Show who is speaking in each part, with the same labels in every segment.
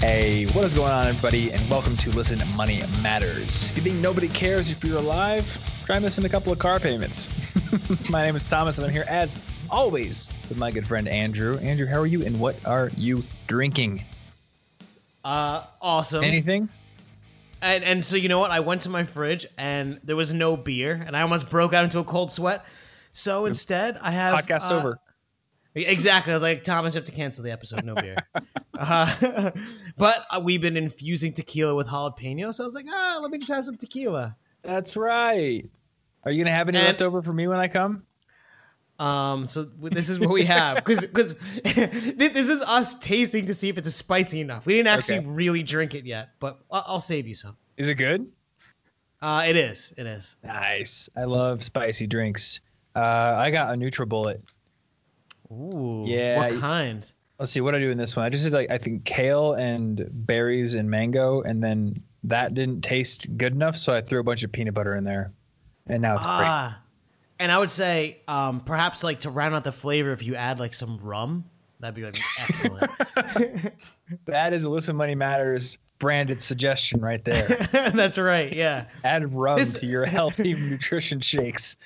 Speaker 1: Hey, what is going on, everybody? And welcome to Listen Money Matters. If you think nobody cares if you're alive, try missing a couple of car payments. my name is Thomas, and I'm here as always with my good friend Andrew. Andrew, how are you, and what are you drinking?
Speaker 2: Uh, awesome.
Speaker 1: Anything?
Speaker 2: And and so you know what? I went to my fridge and there was no beer, and I almost broke out into a cold sweat. So instead, I have
Speaker 1: Podcast
Speaker 2: uh,
Speaker 1: over.
Speaker 2: Exactly. I was like, Thomas, you have to cancel the episode. No beer. uh, but uh, we've been infusing tequila with jalapeno, so I was like, ah, let me just have some tequila.
Speaker 1: That's right. Are you gonna have any
Speaker 2: And-
Speaker 1: left over for me when I come?
Speaker 2: Um, so this is what we have because because this is us tasting to see if it's spicy enough. We didn't actually
Speaker 1: Okay.
Speaker 2: really drink it yet, but I'll, I'll save you some.
Speaker 1: Is it good?
Speaker 2: Uh, it is. It is.
Speaker 1: Nice. I love spicy drinks. Uh, I got a NutriBullet.
Speaker 2: Ooh.
Speaker 1: Yeah,
Speaker 2: What kind?
Speaker 1: Let's see what I do in this one. I just did like I think kale and berries and mango, and then that didn't taste good enough, so I threw a bunch of peanut butter in there, and now it's great.
Speaker 2: Ah, and I would say um, perhaps like to round out the flavor, if you add like some rum, that'd be like excellent.
Speaker 1: That is a Listen Money Matters branded suggestion right there.
Speaker 2: That's right. Yeah.
Speaker 1: Add rum
Speaker 2: This-
Speaker 1: to your healthy nutrition shakes.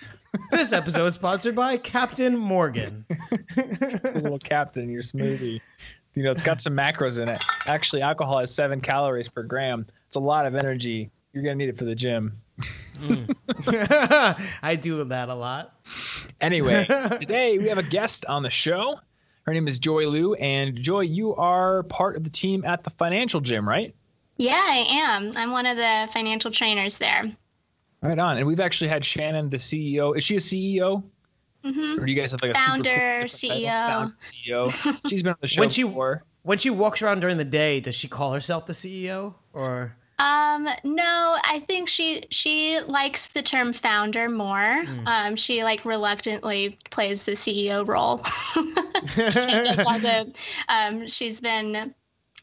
Speaker 2: This episode is sponsored by Captain Morgan.
Speaker 1: Little captain your smoothie. You know, it's got some macros in it. Actually, alcohol has seven calories per gram. It's a lot of energy. You're gonna need it for the gym. Mm.
Speaker 2: I do that a lot.
Speaker 1: Anyway, today we have a guest on the show. Her name is Joy Liu, and Joy, you are part of the team at the Financial Gym, right?
Speaker 3: Yeah, I am. I'm one of the financial trainers there.
Speaker 1: Right on. And we've actually had Shannon, the CEO. Is she a CEO?
Speaker 3: hmm
Speaker 1: Or do you guys have like a super
Speaker 3: Founder,
Speaker 1: cool?
Speaker 3: CEO.
Speaker 1: Founder, CEO. She's been on the show
Speaker 2: When she-
Speaker 1: before.
Speaker 2: When she walks around during the day, does she call herself the CEO or?
Speaker 3: Um, no, I think she she likes the term founder more. Um, she like reluctantly plays the CEO role. she does all the, um, she's been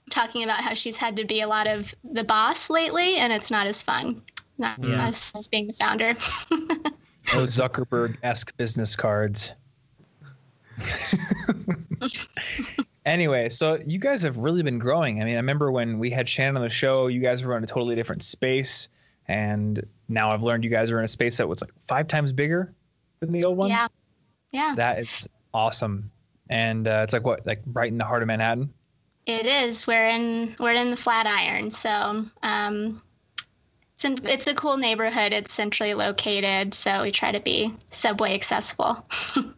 Speaker 3: talking about how she's had to be a lot of the boss lately, and it's not as fun. Not
Speaker 2: Yeah.
Speaker 3: as as being the founder.
Speaker 1: Those Zuckerberg esque business cards. anyway, so you guys have really been growing. I mean, I remember when we had Shannon on the show, you guys were in a totally different space. And now I've learned you guys are in a space that was like five times bigger than the old one.
Speaker 3: yeah, yeah,
Speaker 1: That is awesome. And uh, it's like what, like right in the heart of Manhattan?
Speaker 3: it is. We're in we're in the Flatiron, so um, it's in, it's a cool neighborhood. It's centrally located, so we try to be subway accessible.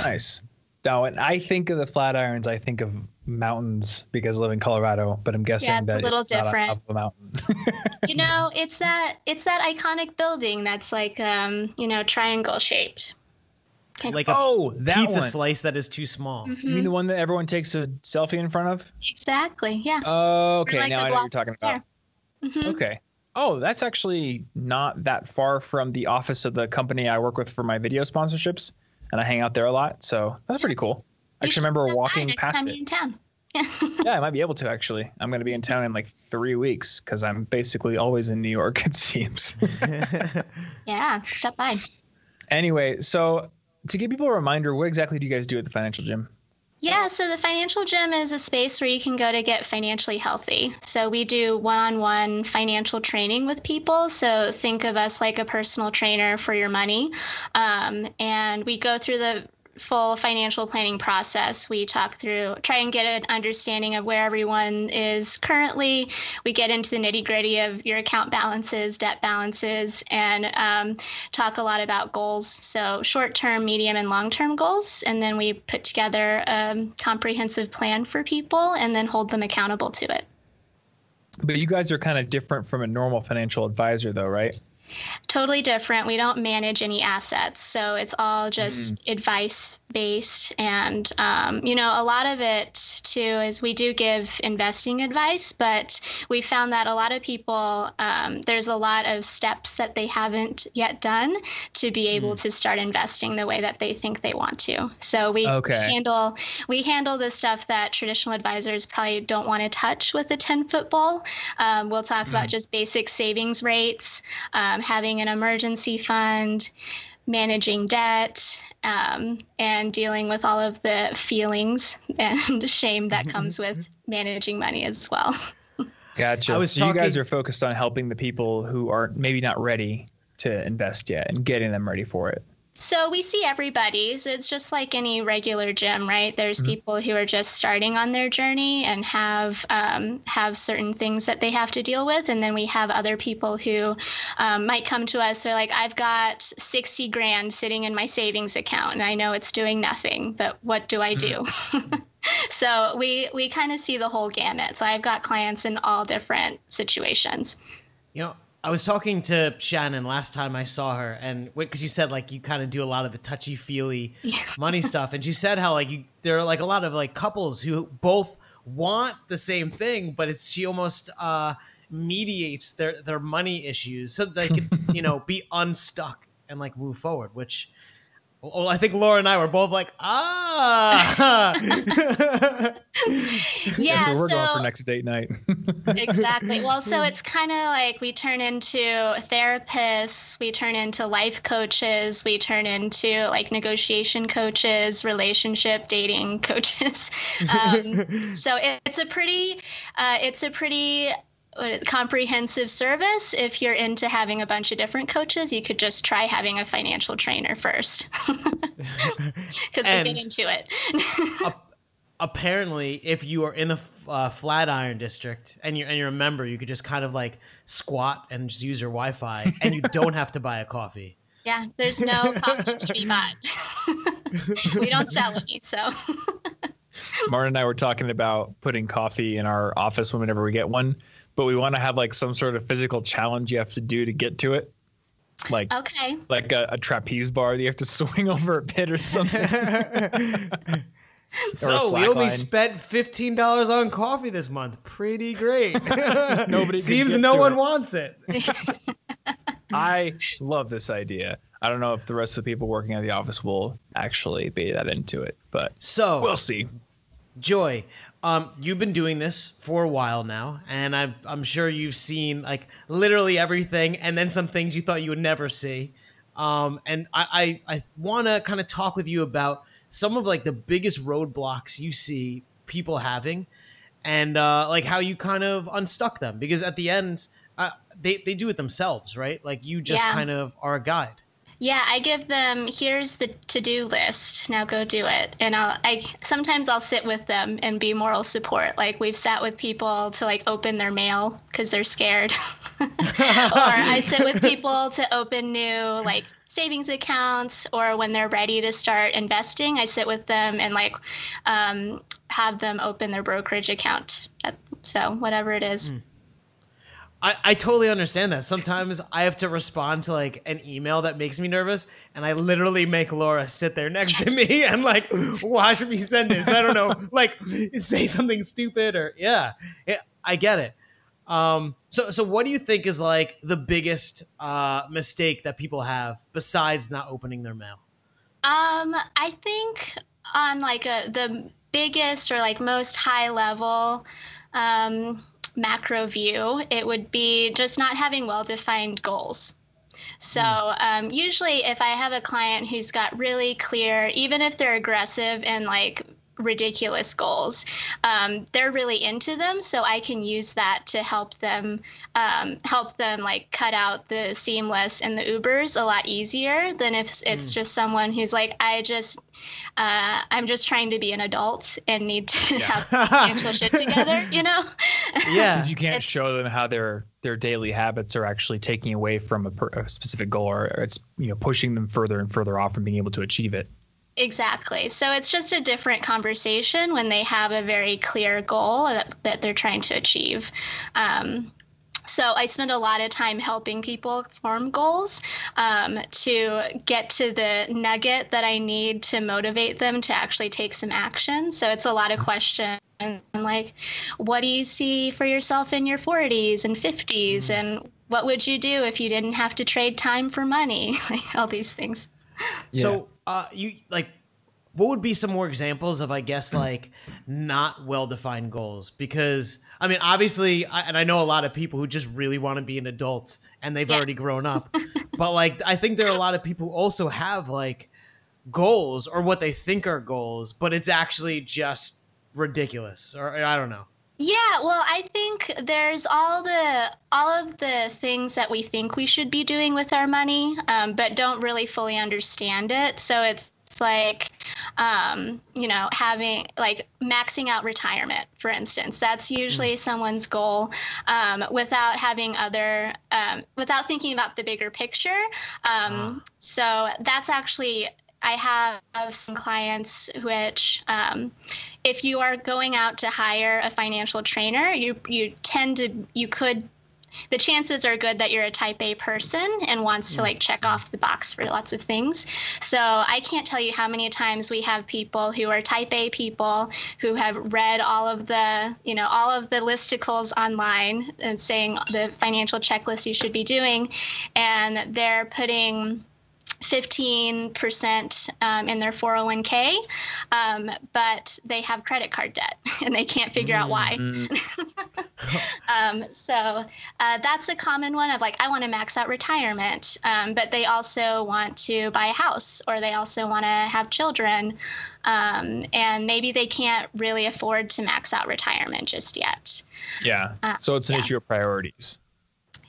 Speaker 1: Nice. Now, when I think of the Flatirons, I think of mountains because I live in Colorado, but I'm guessing
Speaker 3: Yeah, it's a little
Speaker 1: it's
Speaker 3: different.
Speaker 1: top a mountain.
Speaker 3: you know, it's that it's that iconic building that's like um, you know, triangle shaped.
Speaker 2: Like a
Speaker 1: oh, that
Speaker 2: pizza
Speaker 1: one.
Speaker 2: slice that is too small.
Speaker 1: You mean the one that everyone takes a selfie in front of?
Speaker 3: Exactly. Yeah.
Speaker 1: Oh, okay.
Speaker 3: like
Speaker 1: now I know what you're talking
Speaker 3: there.
Speaker 1: about.
Speaker 3: Mhm.
Speaker 1: Okay. Oh, that's actually not that far from the office of the company I work with for my video sponsorships, and I hang out there a lot. So that's pretty cool. I
Speaker 3: You should
Speaker 1: actually remember walking
Speaker 3: next
Speaker 1: past
Speaker 3: time
Speaker 1: it.
Speaker 3: you're in town.
Speaker 1: Yeah, I might be able to actually. I'm going to be in town in like three weeks because I'm basically always in New York. It seems.
Speaker 3: Yeah, stop by.
Speaker 1: anyway, so to give people a reminder, what exactly do you guys do at the financial gym?
Speaker 3: Yeah, so the financial gym is a space where you can go to get financially healthy. So we do one on one financial training with people. So think of us like a personal trainer for your money. Um, and we go through the full financial planning process. We talk through, try and get an understanding of where everyone is currently. We get into the nitty gritty of your account balances, debt balances, and um, talk a lot about goals. So short term, medium, and long term goals. And then we put together a comprehensive plan for people and then hold them accountable to it.
Speaker 1: But you guys are kind of different from a normal financial advisor, though, right?
Speaker 3: Totally different. We don't manage any assets. So it's all just advice based. And, um, you know, a lot of it too is we do give investing advice, but we found that a lot of people, um, there's a lot of steps that they haven't yet done to be able to start investing the way that they think they want to. So we
Speaker 1: Okay.
Speaker 3: handle we handle the stuff that traditional advisors probably don't want to touch with a 10 foot ball. Um, we'll talk about just basic savings rates, um, having an emergency fund, managing debt um, and dealing with all of the feelings and shame that comes with managing money as well.
Speaker 1: Gotcha.
Speaker 2: I was
Speaker 1: so you guys are focused on helping the people who are maybe not ready to invest yet and getting them ready for it.
Speaker 3: So we see everybody. So it's just like any regular gym, right? There's people who are just starting on their journey and have um, have certain things that they have to deal with, and then we have other people who um, might come to us. They're like, "I've got sixty grand sitting in my savings account, and I know it's doing nothing, but what do I do?" so we we kind of see the whole gamut. So I've got clients in all different situations.
Speaker 2: You know, I was talking to Shannon last time I saw her, and because you said like you kind of do a lot of the touchy feely money stuff, and she said how like you there are like a lot of like couples who both want the same thing, but it's she almost uh mediates their their money issues so that they can you know be unstuck and like move forward, which. Well, I think Laura and I were both like, ah.
Speaker 3: Yeah,
Speaker 1: That's where we're
Speaker 3: so
Speaker 1: going for next date night.
Speaker 3: exactly. Well, so it's kind of like we turn into therapists, we turn into life coaches, we turn into like negotiation coaches, relationship dating coaches. Um, so it, it's a pretty, uh, it's a pretty comprehensive service. If you're into having a bunch of different coaches, you could just try having a financial trainer first, because we get into it.
Speaker 2: apparently if you are in the uh, Flatiron district and you're and you're a member, you could just kind of like squat and just use your Wi-Fi, and you don't have to buy a coffee.
Speaker 3: Yeah, there's no coffee to be bought. we don't sell any, so
Speaker 1: Martin and I were talking about putting coffee in our office whenever we get one, but we want to have like some sort of physical challenge you have to do to get to it. Like
Speaker 3: okay.
Speaker 1: like a, a trapeze bar that you have to swing over a pit or something.
Speaker 2: So we only
Speaker 1: line.
Speaker 2: spent fifteen dollars on coffee this month. Pretty great.
Speaker 1: Nobody
Speaker 2: seems no one
Speaker 1: it.
Speaker 2: wants it.
Speaker 1: I love this idea. I don't know if the rest of the people working at the office will actually be that into it, but
Speaker 2: So
Speaker 1: we'll see.
Speaker 2: Joy, um, you've been doing this for a while now, and I'm I'm sure you've seen like literally everything, and then some things you thought you would never see. Um, and I I, I want to kind of talk with you about some of like the biggest roadblocks you see people having, and uh, like how you kind of unstuck them because at the end. Uh, they, they do it themselves, right? Like you just
Speaker 3: Yeah.
Speaker 2: kind of are a guide.
Speaker 3: Yeah, I give them here's the to-do list. Now go do it. And I'll I sometimes I'll sit with them and be moral support. Like we've sat with people to like open their mail cuz they're scared. or I sit with people to open new like savings accounts or when they're ready to start investing, I sit with them and like um, have them open their brokerage account. So, whatever it is.
Speaker 2: I, I totally understand that. Sometimes I have to respond to like an email that makes me nervous, and I literally make Laura sit there next to me and like watch me send it. So I don't know, like say something stupid or yeah, yeah I get it. Um, so so what do you think is like the biggest uh, mistake that people have besides not opening their mail?
Speaker 3: Um, I think on like a the biggest or like most high level um, macro view, it would be just not having well defined goals. So um, usually, if I have a client who's got really clear, even if they're aggressive and like ridiculous goals, um, they're really into them. So I can use that to help them um, help them like cut out the seamless and the Ubers a lot easier than if it's just someone who's like, I just uh, I'm just trying to be an adult and need to have financial shit together, you know?
Speaker 2: Yeah,
Speaker 1: because you can't
Speaker 3: It's-
Speaker 1: show them how their their daily habits are actually taking away from a, per, a specific goal or it's you know pushing them further and further off from being able to achieve it
Speaker 3: Exactly. So it's just a different conversation when they have a very clear goal that, that they're trying to achieve. Um, so I spend a lot of time helping people form goals um, to get to the nugget that I need to motivate them to actually take some action. So it's a lot of questions like, what do you see for yourself in your 40s and 50s? And what would you do if you didn't have to trade time for money? Like all these things.
Speaker 2: So, uh, you like what would be some more examples of i guess like not well defined goals? Because i mean obviously I, and i know a lot of people who just really want to be an adult and they've
Speaker 3: Yeah.
Speaker 2: already grown up. But like i think there are a lot of people who also have like goals or what they think are goals but it's actually just ridiculous or i don't know
Speaker 3: Yeah, well, I think there's all the all of the things that we think we should be doing with our money, um, but don't really fully understand it. So it's, it's like, um, you know, having like maxing out retirement, for instance. That's usually someone's goal, um, without having other, um, without thinking about the bigger picture. Um, So that's actually. I have some clients which, um, if you are going out to hire a financial trainer, you you tend to you could the chances are good that you're a type A person and wants to mm. like check off the box for lots of things. So I can't tell you how many times we have people who are type A people who have read all of the, you know, all of the listicles online and saying the financial checklist you should be doing and they're putting 15% um, in their 401k, um, but they have credit card debt and they can't figure out why. um, so uh, that's a common one of like, I want to max out retirement, um, but they also want to buy a house or they also want to have children. Um, and maybe they can't really afford to max out retirement just yet.
Speaker 1: Yeah.
Speaker 3: Uh,
Speaker 1: so it's an
Speaker 3: yeah.
Speaker 1: issue of priorities.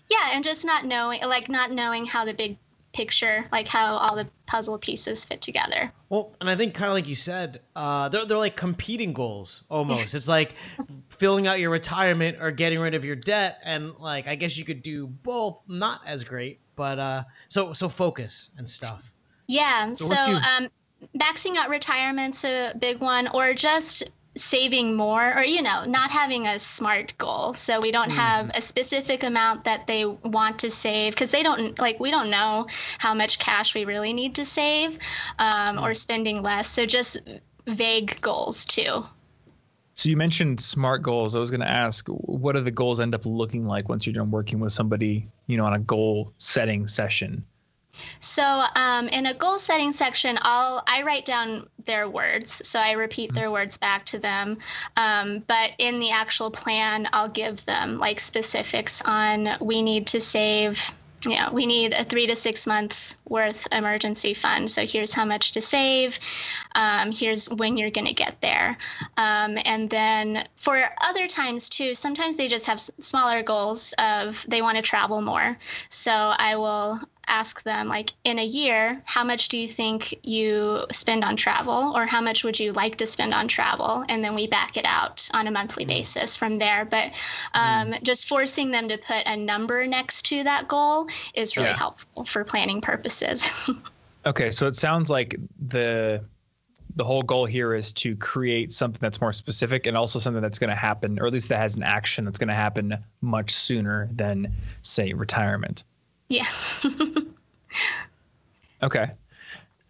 Speaker 3: Yeah, and just not knowing, like, not knowing how the big picture, like how all the puzzle pieces fit together.
Speaker 2: Well, and I think kind of like you said, uh, they're they're like competing goals almost. it's like filling out your retirement or getting rid of your debt, and like I guess you could do both, not as great, but uh, so so focus and stuff.
Speaker 3: Yeah.
Speaker 1: So
Speaker 3: So,
Speaker 1: you-
Speaker 3: um, maxing out retirement's a big one, or just saving more, or you know, not having a smart goal. So we don't have a specific amount that they want to save because they don't like we don't know how much cash we really need to save, um, or spending less. So just vague goals too.
Speaker 1: So you mentioned smart goals. I was going to ask, what do the goals end up looking like once you're done working with somebody, you know, on a goal setting session?
Speaker 3: So um, in a goal setting section, I'll I write down their words, so I repeat their words back to them. Um, but in the actual plan, I'll give them like specifics on we need to save. Know, we need a three to six months worth emergency fund. So here's how much to save. Um, here's when you're going to get there. Um, and then for other times too, sometimes they just have smaller goals of they want to travel more. So I will ask them like in a year how much do you think you spend on travel or how much would you like to spend on travel? And then we back it out on a monthly basis from there. But um, just forcing them to put a number next to that goal is really
Speaker 1: Yeah.
Speaker 3: helpful for planning purposes.
Speaker 1: Okay, so it sounds like the the whole goal here is to create something that's more specific and also something that's going to happen, or at least that has an action that's going to happen much sooner than, say, retirement.
Speaker 3: yeah
Speaker 1: Okay.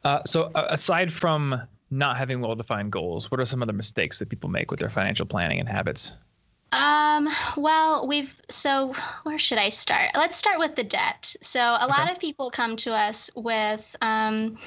Speaker 1: Uh, so uh, aside from not having well-defined goals, what are some other mistakes that people make with their financial planning and habits?
Speaker 3: Um, well, we've so where should I start? Let's start with the debt. So a lot of people come to us with um,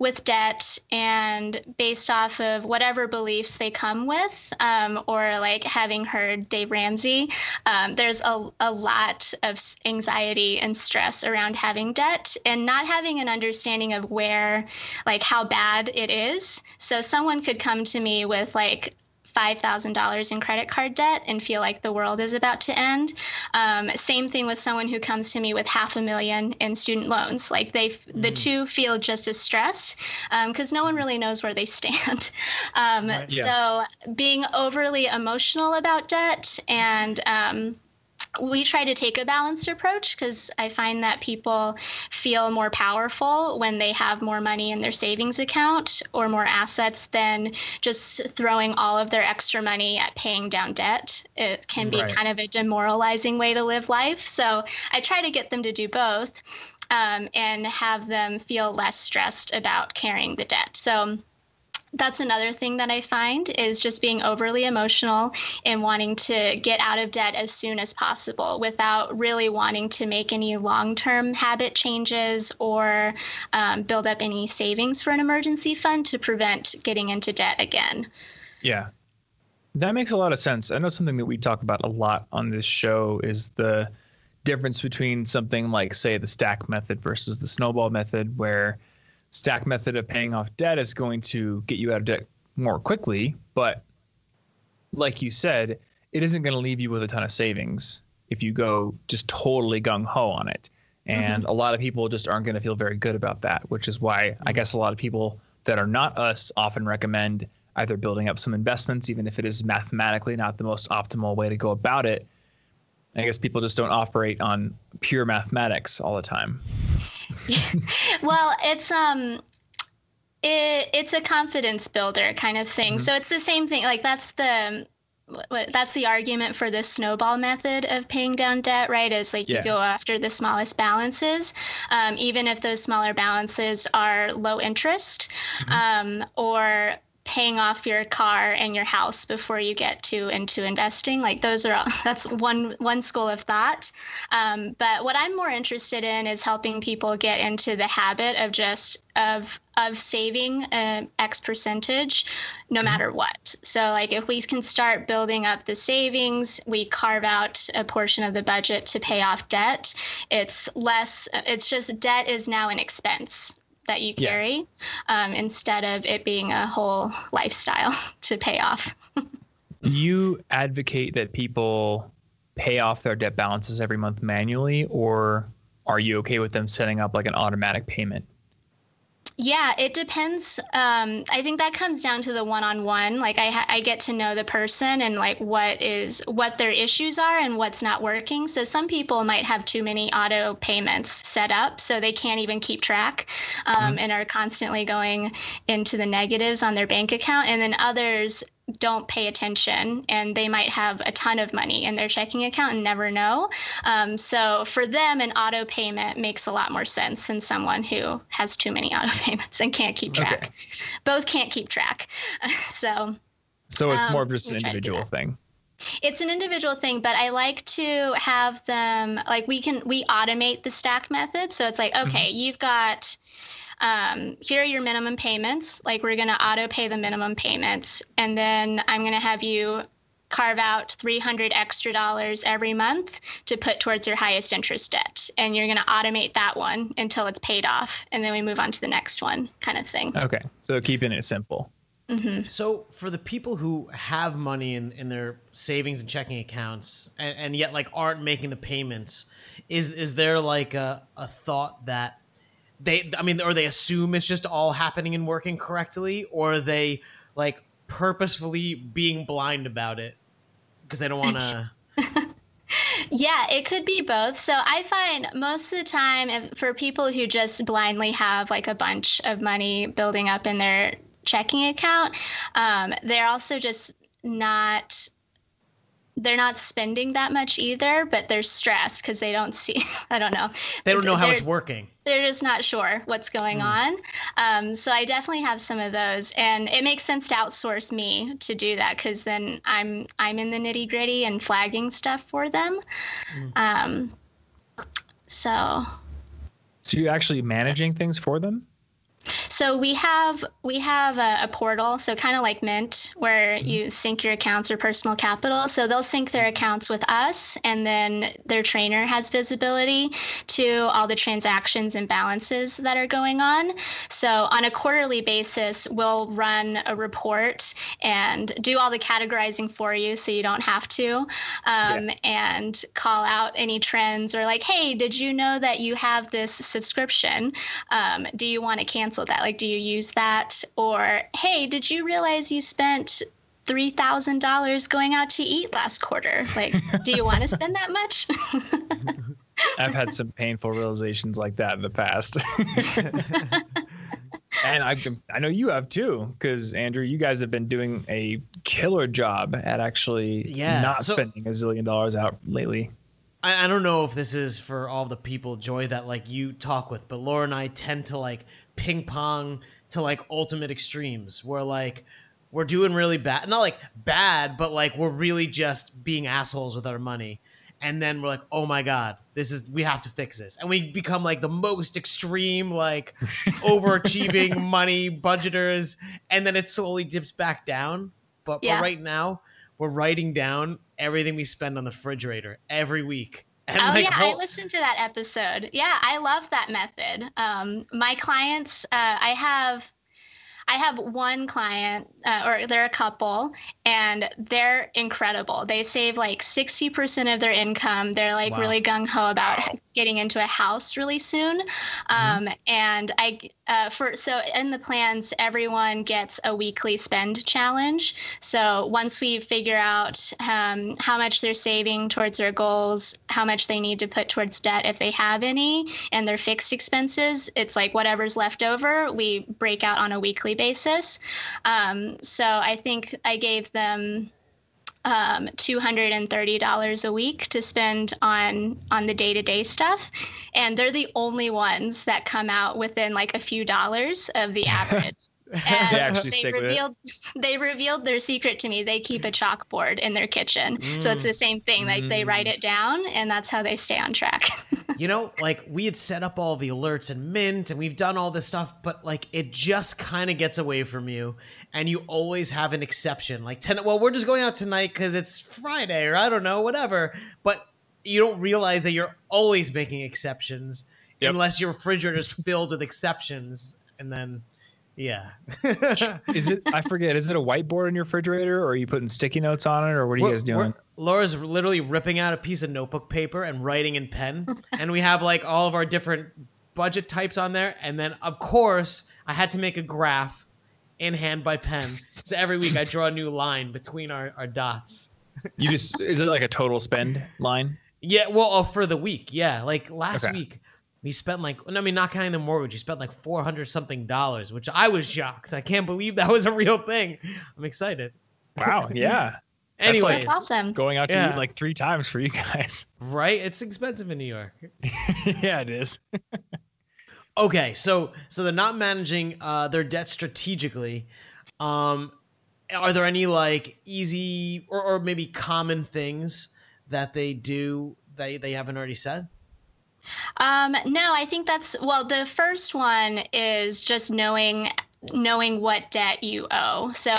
Speaker 3: with debt, and based off of whatever beliefs they come with, um, or like having heard Dave Ramsey, um, there's a a lot of anxiety and stress around having debt and not having an understanding of where, like how bad it is. So someone could come to me with like $5,000 in credit card debt and feel like the world is about to end. Um, same thing with someone who comes to me with half a million in student loans. Like they, the two feel just as stressed because no one really knows where they stand. Um,
Speaker 2: Right.
Speaker 1: Yeah.
Speaker 3: So being overly emotional about debt and um, we try to take a balanced approach because I find that people feel more powerful when they have more money in their savings account or more assets than just throwing all of their extra money at paying down debt. It can be
Speaker 1: Right.
Speaker 3: kind of a demoralizing way to live life. So I try to get them to do both um, and have them feel less stressed about carrying the debt. So that's another thing that I find is just being overly emotional and wanting to get out of debt as soon as possible without really wanting to make any long term habit changes or um, build up any savings for an emergency fund to prevent getting into debt again.
Speaker 1: Yeah. That makes a lot of sense. I know something that we talk about a lot on this show is the difference between something like, say, the stack method versus the snowball method, where stack method of paying off debt is going to get you out of debt more quickly. But like you said, it isn't going to leave you with a ton of savings if you go just totally gung ho on it. And mm-hmm. a lot of people just aren't going to feel very good about that, which is why I guess a lot of people that are not us often recommend either building up some investments, even if it is mathematically not the most optimal way to go about it. I guess people just don't operate on pure mathematics all the time.
Speaker 3: well, it's um it, it's a confidence builder kind of thing. Mm-hmm. So it's the same thing. Like that's the what, that's the argument for the snowball method of paying down debt, right? Is like yeah. you go after the smallest balances, um, even if those smaller balances are low interest, mm-hmm. um, or paying off your car and your house before you get to into investing. Like those are all, that's one one school of thought. Um, but what i'm more interested in is helping people get into the habit of just of of saving uh, x percentage no mm-hmm. matter what. So like if we can start building up the savings we carve out a portion of the budget to pay off debt it's less it's just debt is now an expense that you carry yeah. um, instead of it being a whole lifestyle to pay off.
Speaker 1: Do you advocate that people pay off their debt balances every month manually, or are you okay with them setting up like an automatic payment?
Speaker 3: Yeah, it depends. Um, I think that comes down to the one-on-one. Like I, I get to know the person and like what is what their issues are and what's not working. So some people might have too many auto payments set up, so they can't even keep track, um, mm-hmm. and are constantly going into the negatives on their bank account. And then others don't pay attention and they might have a ton of money in their checking account and never know. Um, so for them, an auto payment makes a lot more sense than someone who has too many auto payments and can't keep track. Okay. Both can't keep track. so.
Speaker 1: So it's um, more of just an individual thing.
Speaker 3: It's an individual thing, but I like to have them like we can we automate the stack method. So it's like okay, mm-hmm. you've got um, here are your minimum payments. Like we're going to auto pay the minimum payments. And then I'm going to have you carve out 300 extra dollars every month to put towards your highest interest debt. And you're going to automate that one until it's paid off. And then we move on to the next one kind of thing.
Speaker 1: Okay. So keeping it simple.
Speaker 2: Mm-hmm. So for the people who have money in, in their savings and checking accounts and, and yet like aren't making the payments, is is there like a, a thought that they i mean or they assume it's just all happening and working correctly or they like purposefully being blind about it because they don't want to
Speaker 3: Yeah, it could be both. So I find most of the time, for people who just blindly have like a bunch of money building up in their checking account, um, they're also just not they're not spending that much either, but they're stressed because they don't see. I don't know.
Speaker 2: They don't know how it's working.
Speaker 3: They're just not sure what's going mm. on. Um, so I definitely have some of those, and it makes sense to outsource me to do that because then I'm I'm in the nitty gritty and flagging stuff for them. Mm. Um, so.
Speaker 1: So you're actually managing things for them?
Speaker 3: So we have we have a, a portal, so kind of like Mint, where mm-hmm. you sync your accounts or personal capital. So they'll sync their accounts with us, and then their trainer has visibility to all the transactions and balances that are going on. So on a quarterly basis, we'll run a report and do all the categorizing for you, so you don't have to, um, yeah. and call out any trends or like, hey, did you know that you have this subscription? Um, do you want to cancel that? Like, do you use that? Or, hey, did you realize you spent $3,000 going out to eat last quarter? Like, do you want to spend that much?
Speaker 1: I've had some painful realizations like that in the past. and I, I know you have too, because Andrew, you guys have been doing a killer job at actually yeah. not so, spending a zillion dollars out lately.
Speaker 2: I, I don't know if this is for all the people, Joy, that like you talk with, but Laura and I tend to like ping pong to like ultimate extremes where like we're doing really bad not like bad but like we're really just being assholes with our money. And then we're like oh my god this is we have to fix this. And we become like the most extreme like overachieving money budgeters. And then it slowly dips back down. But,
Speaker 3: Yeah.
Speaker 2: but right now we're writing down everything we spend on the refrigerator every week and
Speaker 3: oh
Speaker 2: like
Speaker 3: yeah, I listened to that episode. Yeah, I love that method. Um, my clients, uh, I have, I have one client, uh, or they're a couple, and they're incredible. They save like sixty percent of their income. They're like
Speaker 2: Wow.
Speaker 3: really gung ho about getting into a house really soon. Um, and I, uh, for so in the plans, everyone gets a weekly spend challenge. So once we figure out um, how much they're saving towards their goals, how much they need to put towards debt if they have any, and their fixed expenses, it's like whatever's left over, we break out on a weekly basis. Um, so I think I gave them um, $230 a week to spend on on the day-to-day stuff. And they're the only ones that come out within like a few dollars of the average. And
Speaker 1: They actually stick with it.
Speaker 3: revealed they revealed their secret to me. They keep a chalkboard in their kitchen. So it's the same thing like they write it down and that's how they stay on track.
Speaker 2: You know, like we had set up all the alerts and Mint and we've done all this stuff, but like it just kind of gets away from you and you always have an exception. Like, ten, well, we're just going out tonight because it's Friday or I don't know, whatever. But you don't realize that you're always making exceptions
Speaker 1: Yep.
Speaker 2: unless your refrigerator is filled with exceptions. And then, yeah.
Speaker 1: Is it? I forget. Is it a whiteboard in your refrigerator, or are you putting sticky notes on it, or what are you
Speaker 2: We're-
Speaker 1: guys doing?
Speaker 2: Laura's literally ripping out a piece of notebook paper and writing in pen, and we have like all of our different budget types on there. And then, of course, I had to make a graph in hand by pen. So every week I draw a new line between our, our dots.
Speaker 1: You just is it like a total spend line?
Speaker 2: Yeah, well, oh, for the week, yeah. Like last
Speaker 1: Okay.
Speaker 2: week, we spent like, I mean, not counting the mortgage, we spent like four hundred something dollars, which I was shocked. I can't believe that was a real thing. I'm excited.
Speaker 1: Wow. Yeah. anyway,
Speaker 3: that's awesome
Speaker 1: Going out to
Speaker 2: Yeah.
Speaker 1: eat like three times for you guys.
Speaker 2: right? It's expensive in New York.
Speaker 1: yeah, it is.
Speaker 2: Okay, so so they're not managing uh, their debt strategically. Um, are there any like easy or, or maybe common things that they do that they haven't already said?
Speaker 3: Um, no, I think that's well. The first one is just knowing knowing what debt you owe. So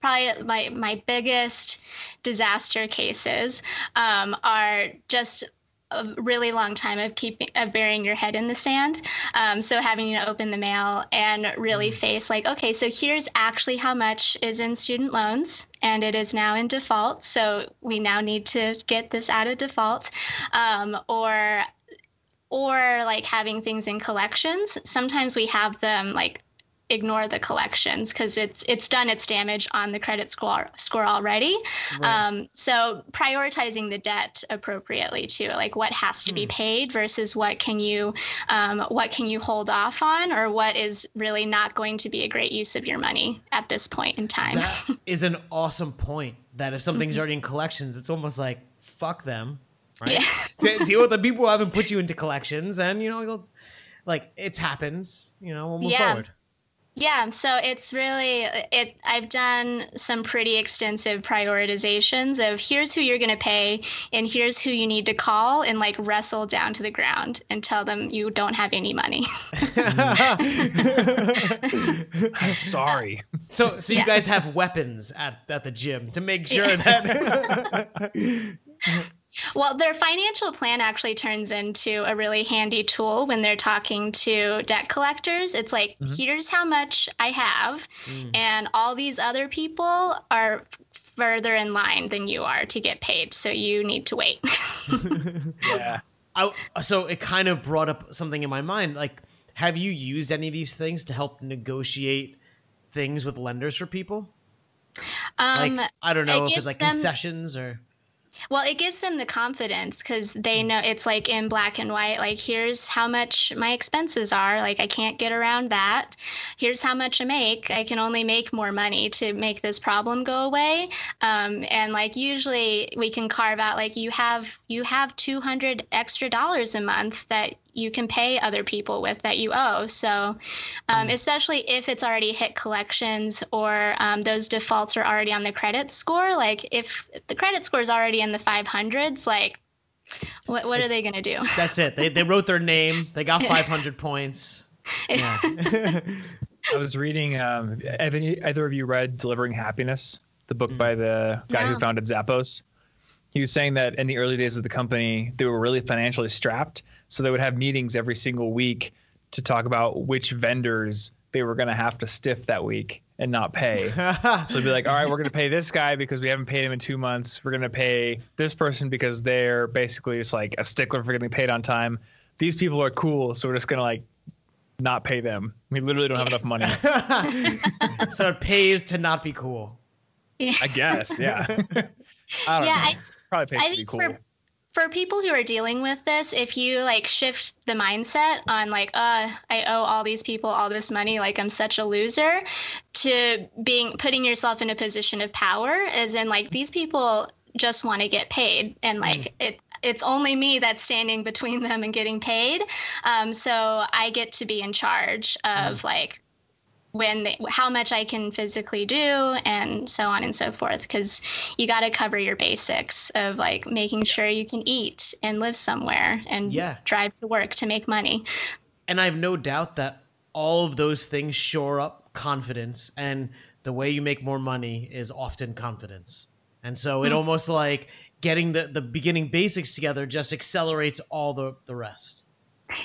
Speaker 3: probably my my biggest disaster cases um, are just a really long time of keeping of burying your head in the sand. Um, so having to open the mail and really face like, okay, so here's actually how much is in student loans, and it is now in default. So we now need to get this out of default, um, or or like having things in collections. Sometimes we have them like ignore the collections because it's it's done its damage on the credit score score already.
Speaker 2: Right.
Speaker 3: Um, so prioritizing the debt appropriately too, like what has to be paid versus what can you um, what can you hold off on, or what is really not going to be a great use of your money at this point in time.
Speaker 2: That is an awesome point. That if something's already in collections, it's almost like fuck them, right?
Speaker 3: Yeah.
Speaker 2: Deal with the people who haven't put you into collections, and you know, like it's happens. You know, we'll move
Speaker 3: Yeah.
Speaker 2: forward.
Speaker 3: Yeah, so it's really it. I've done some pretty extensive prioritizations of here's who you're going to pay, and here's who you need to call and like wrestle down to the ground and tell them you don't have any money.
Speaker 1: I'm sorry.
Speaker 2: So, so you
Speaker 3: Yeah.
Speaker 2: guys have weapons at, at the gym to make sure that.
Speaker 3: Well, their financial plan actually turns into a really handy tool when they're talking to debt collectors. It's like, here's how much I have, and all these other people are further in line than you are to get paid. So you need to wait.
Speaker 1: Yeah.
Speaker 2: I, so it kind of brought up something in my mind. Like, have you used any of these things to help negotiate things with lenders for people?
Speaker 3: Um,
Speaker 2: Like, I don't know
Speaker 3: it
Speaker 2: if
Speaker 3: gives
Speaker 2: it's like
Speaker 3: them-
Speaker 2: concessions or.
Speaker 3: Well, it gives them the confidence because they know it's like in black and white. Like, here's how much my expenses are. Like, I can't get around that. Here's how much I make. I can only make more money to make this problem go away. Um, and like, usually we can carve out like you have you have 200 extra dollars a month that you can pay other people with that you owe. So, um, mm. especially if it's already hit collections or um, those defaults are already on the credit score. Like if the credit score is already in the 500s, like what, what are they going to do?
Speaker 2: That's it. They, they wrote their name. They got 500 points. Yeah.
Speaker 1: I was reading. Um, have any, either of you read "Delivering Happiness," the book by the guy no. who founded Zappos? he was saying that in the early days of the company, they were really financially strapped. So they would have meetings every single week to talk about which vendors they were going to have to stiff that week and not pay. so they'd be like, all right, we're going to pay this guy because we haven't paid him in two months. We're going to pay this person because they're basically just like a stickler for getting paid on time. These people are cool. So we're just going to like not pay them. We literally don't have enough money.
Speaker 2: so it pays to not be cool.
Speaker 1: I guess. Yeah. I don't yeah, know. I- Probably pays I think cool. For,
Speaker 3: for people who are dealing with this, if you like shift the mindset on like, uh, I owe all these people all this money, like I'm such a loser, to being putting yourself in a position of power, as in like these people just want to get paid, and like mm. it it's only me that's standing between them and getting paid. Um, so I get to be in charge of mm. like when they, how much I can physically do and so on and so forth because you got to cover your basics of like making sure you can eat and live somewhere and yeah. drive to work to make money.
Speaker 2: And I have no doubt that all of those things shore up confidence and the way you make more money is often confidence. And so it mm. almost like getting the, the beginning basics together just accelerates all the, the rest.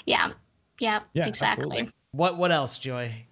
Speaker 3: Yeah. Yeah, yeah exactly. Absolutely.
Speaker 2: What what else, Joy?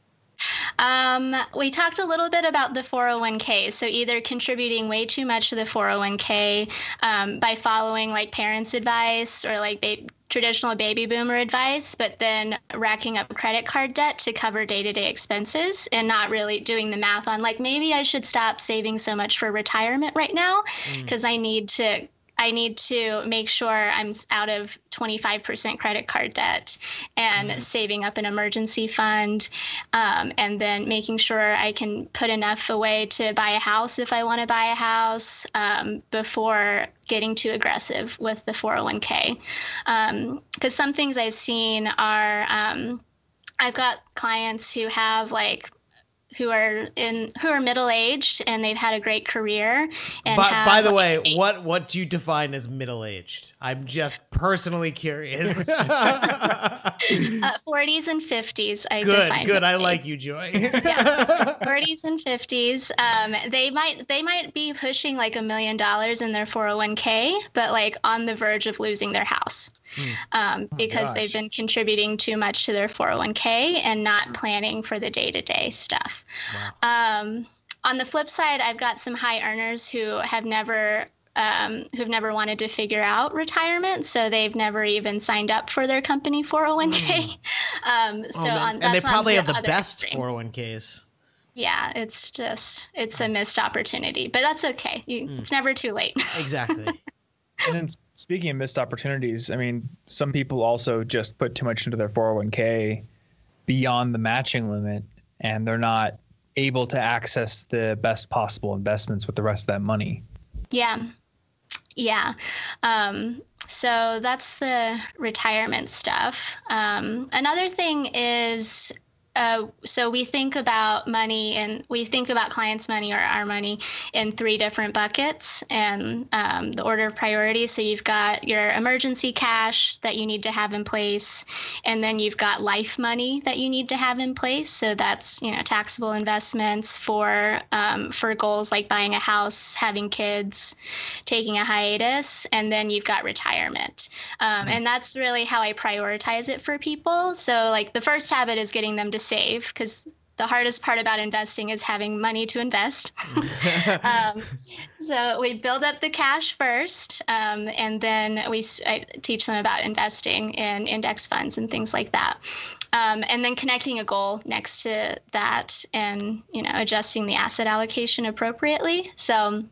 Speaker 3: Um, we talked a little bit about the 401k. So either contributing way too much to the 401k um, by following like parents' advice or like ba- traditional baby boomer advice, but then racking up credit card debt to cover day to day expenses and not really doing the math on like maybe I should stop saving so much for retirement right now because mm. I need to I need to make sure I'm out of 25% credit card debt and mm-hmm. saving up an emergency fund, um, and then making sure I can put enough away to buy a house if I want to buy a house um, before getting too aggressive with the 401k. Because um, some things I've seen are um, I've got clients who have like who are in who are middle aged and they've had a great career. And
Speaker 2: by, by the way, what what do you define as middle aged? I'm just personally curious.
Speaker 3: uh, 40s and 50s. I
Speaker 2: good, good. I like you, Joy.
Speaker 3: yeah, 40s and 50s. Um, they might they might be pushing like a million dollars in their 401k, but like on the verge of losing their house. Hmm. Um, oh, because they've been contributing too much to their 401k and not planning for the day to day stuff. Wow. Um, on the flip side, I've got some high earners who have never um, who've never wanted to figure out retirement, so they've never even signed up for their company 401k. Mm. Um, so oh, on,
Speaker 2: and they probably have the best extreme. 401ks.
Speaker 3: Yeah, it's just it's a missed opportunity, but that's okay. You, mm. It's never too late.
Speaker 2: exactly.
Speaker 1: and then speaking of missed opportunities, I mean, some people also just put too much into their 401k beyond the matching limit, and they're not able to access the best possible investments with the rest of that money.
Speaker 3: Yeah. Yeah. Um, so that's the retirement stuff. Um, another thing is uh, so we think about money and we think about clients' money or our money in three different buckets and um, the order of priority. So you've got your emergency cash that you need to have in place, and then you've got life money that you need to have in place. So that's you know taxable investments for um, for goals like buying a house, having kids, taking a hiatus, and then you've got retirement. Um, and that's really how I prioritize it for people. So like the first habit is getting them to save because the hardest part about investing is having money to invest. um, so we build up the cash first, um, and then we I teach them about investing in index funds and things like that. Um, and then connecting a goal next to that, and you know adjusting the asset allocation appropriately. So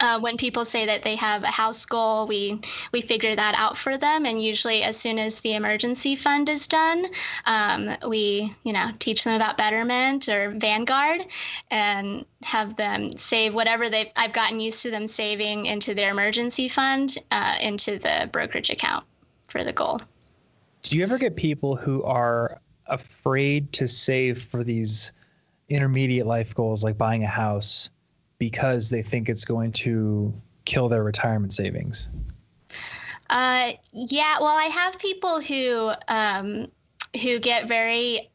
Speaker 3: Uh, when people say that they have a house goal, we we figure that out for them, and usually as soon as the emergency fund is done, um, we you know teach them about Betterment or Vanguard, and have them save whatever they I've gotten used to them saving into their emergency fund uh, into the brokerage account for the goal.
Speaker 1: Do you ever get people who are afraid to save for these intermediate life goals like buying a house because they think it's going to kill their retirement savings?
Speaker 3: Uh, yeah, well, I have people who um, who get very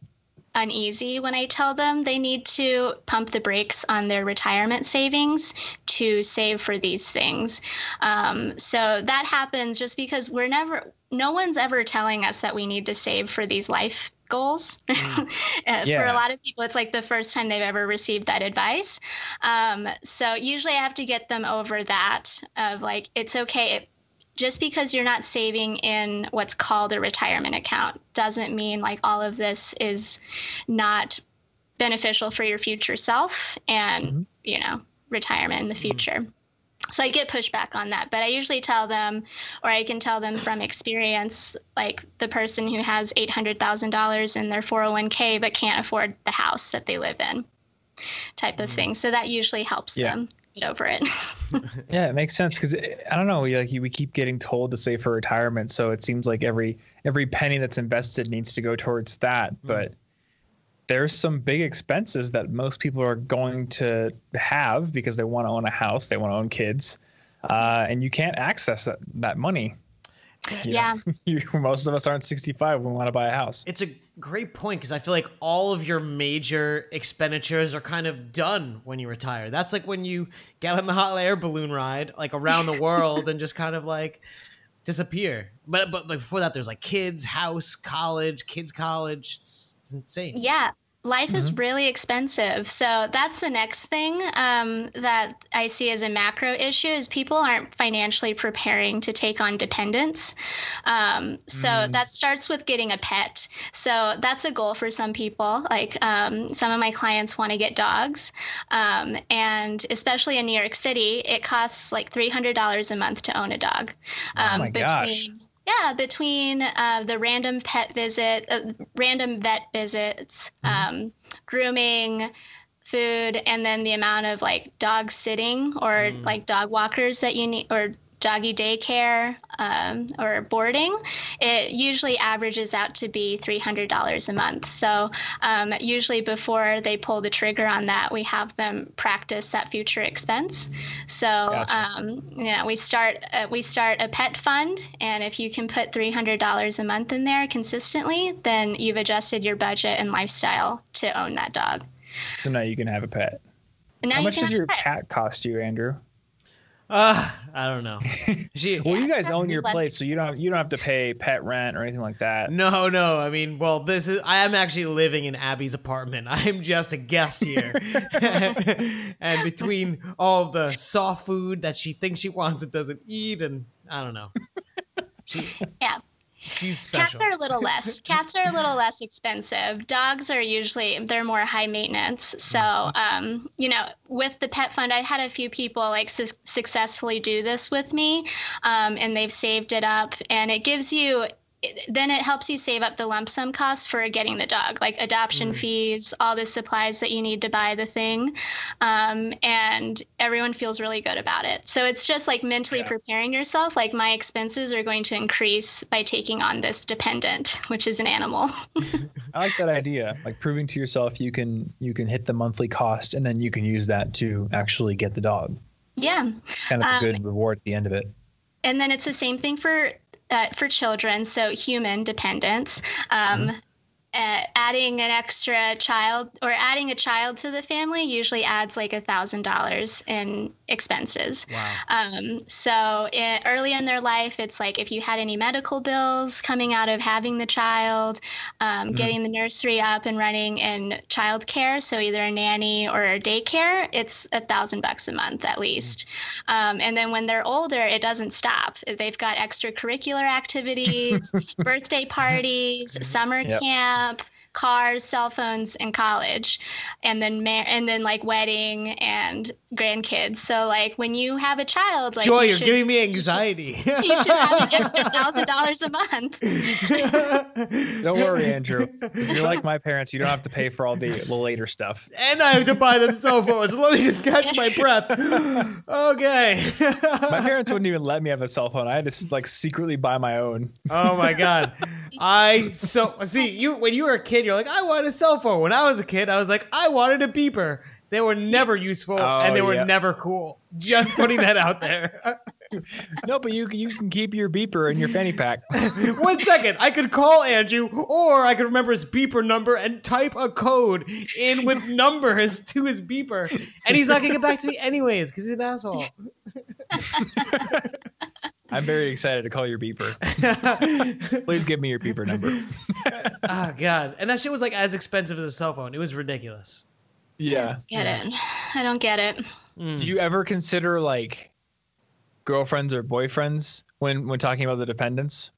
Speaker 3: uneasy when I tell them they need to pump the brakes on their retirement savings to save for these things. Um, so that happens just because we're never, no one's ever telling us that we need to save for these life goals. Mm. yeah. For a lot of people, it's like the first time they've ever received that advice. Um, so usually I have to get them over that of like, it's okay just because you're not saving in what's called a retirement account doesn't mean like all of this is not beneficial for your future self and mm-hmm. you know retirement in the mm-hmm. future mm-hmm. So i get pushback on that but i usually tell them or i can tell them from experience like the person who has $800000 in their 401k but can't afford the house that they live in type of mm-hmm. thing so that usually helps yeah. them get over it.
Speaker 1: yeah, it makes sense because I don't know, like we keep getting told to save for retirement, so it seems like every every penny that's invested needs to go towards that. Mm. But there's some big expenses that most people are going to have because they want to own a house, they want to own kids, uh, and you can't access that that money.
Speaker 3: You yeah.
Speaker 1: you, most of us aren't 65 when we want to buy a house.
Speaker 2: It's a great point because I feel like all of your major expenditures are kind of done when you retire. That's like when you get on the hot air balloon ride, like around the world, and just kind of like disappear. But but before that, there's like kids, house, college, kids, college. It's it's insane.
Speaker 3: Yeah, life mm-hmm. is really expensive. So that's the next thing um, that i see as a macro issue is people aren't financially preparing to take on dependents. Um, so mm. that starts with getting a pet. So that's a goal for some people. Like um, some of my clients want to get dogs. Um, and especially in new york city it costs like $300 a month to own a dog.
Speaker 1: Oh my between gosh
Speaker 3: yeah, between uh, the random pet visit, uh, random vet visits, mm-hmm. um, grooming, food, and then the amount of like dog sitting or mm. like dog walkers that you need, or doggy daycare um, or boarding, it usually averages out to be $300 a month. So, um, usually before they pull the trigger on that, we have them practice that future expense. So, gotcha. um, you know, we start uh, we start a pet fund, and if you can put $300 a month in there consistently, then you've adjusted your budget and lifestyle to own that dog.
Speaker 1: So now you can have a pet. How much does your cat cost you, Andrew?
Speaker 2: Uh, I don't know.
Speaker 1: She, well, you guys own your place, so you don't you don't have to pay pet rent or anything like that.
Speaker 2: No, no. I mean, well, this is I am actually living in Abby's apartment. I am just a guest here, and between all the soft food that she thinks she wants and doesn't eat, and I don't know.
Speaker 3: She, yeah.
Speaker 2: She's special.
Speaker 3: Cats are a little less. Cats are a little less expensive. Dogs are usually they're more high maintenance. So, um, you know, with the pet fund, I had a few people like su- successfully do this with me, um, and they've saved it up, and it gives you then it helps you save up the lump sum costs for getting the dog, like adoption mm. fees, all the supplies that you need to buy the thing. Um, and everyone feels really good about it. So it's just like mentally yeah. preparing yourself. Like my expenses are going to increase by taking on this dependent, which is an animal.
Speaker 1: I like that idea. Like proving to yourself you can you can hit the monthly cost and then you can use that to actually get the dog.
Speaker 3: Yeah.
Speaker 1: It's kind of a good um, reward at the end of it.
Speaker 3: And then it's the same thing for uh, for children, so human dependence. Um, mm-hmm uh, adding an extra child or adding a child to the family usually adds like a thousand dollars in expenses. Wow. Um, so it, early in their life, it's like if you had any medical bills coming out of having the child, um, mm. getting the nursery up and running, and childcare, so either a nanny or a daycare, it's a thousand bucks a month at least. Mm. Um, and then when they're older, it doesn't stop. They've got extracurricular activities, birthday parties, summer yep. camp camp, cars, cell phones, and college, and then mar- and then like wedding and grandkids. So like when you have a child, like
Speaker 2: Joy,
Speaker 3: you
Speaker 2: you're
Speaker 3: should,
Speaker 2: giving me anxiety.
Speaker 3: you should have an extra thousand dollars a month.
Speaker 1: Don't worry, Andrew. If you're like my parents, you don't have to pay for all the, the later stuff.
Speaker 2: and I have to buy them cell phones. Let me just catch my breath. Okay.
Speaker 1: My parents wouldn't even let me have a cell phone. I had to like secretly buy my own.
Speaker 2: Oh my god. I so see you when you were a kid, you're like, I want a cell phone. When I was a kid, I was like, I wanted a beeper. They were never useful
Speaker 1: Oh,
Speaker 2: and they were never cool. Just putting that out there.
Speaker 1: No, but you you can keep your beeper in your fanny pack.
Speaker 2: One second, I could call Andrew, or I could remember his beeper number and type a code in with numbers to his beeper, and he's not gonna get back to me anyways because he's an asshole.
Speaker 1: I'm very excited to call your beeper. Please give me your beeper number.
Speaker 2: oh god, and that shit was like as expensive as a cell phone. It was ridiculous.
Speaker 1: Yeah.
Speaker 3: Get it? I don't get it.
Speaker 1: Do you ever consider like girlfriends or boyfriends when when talking about the dependents?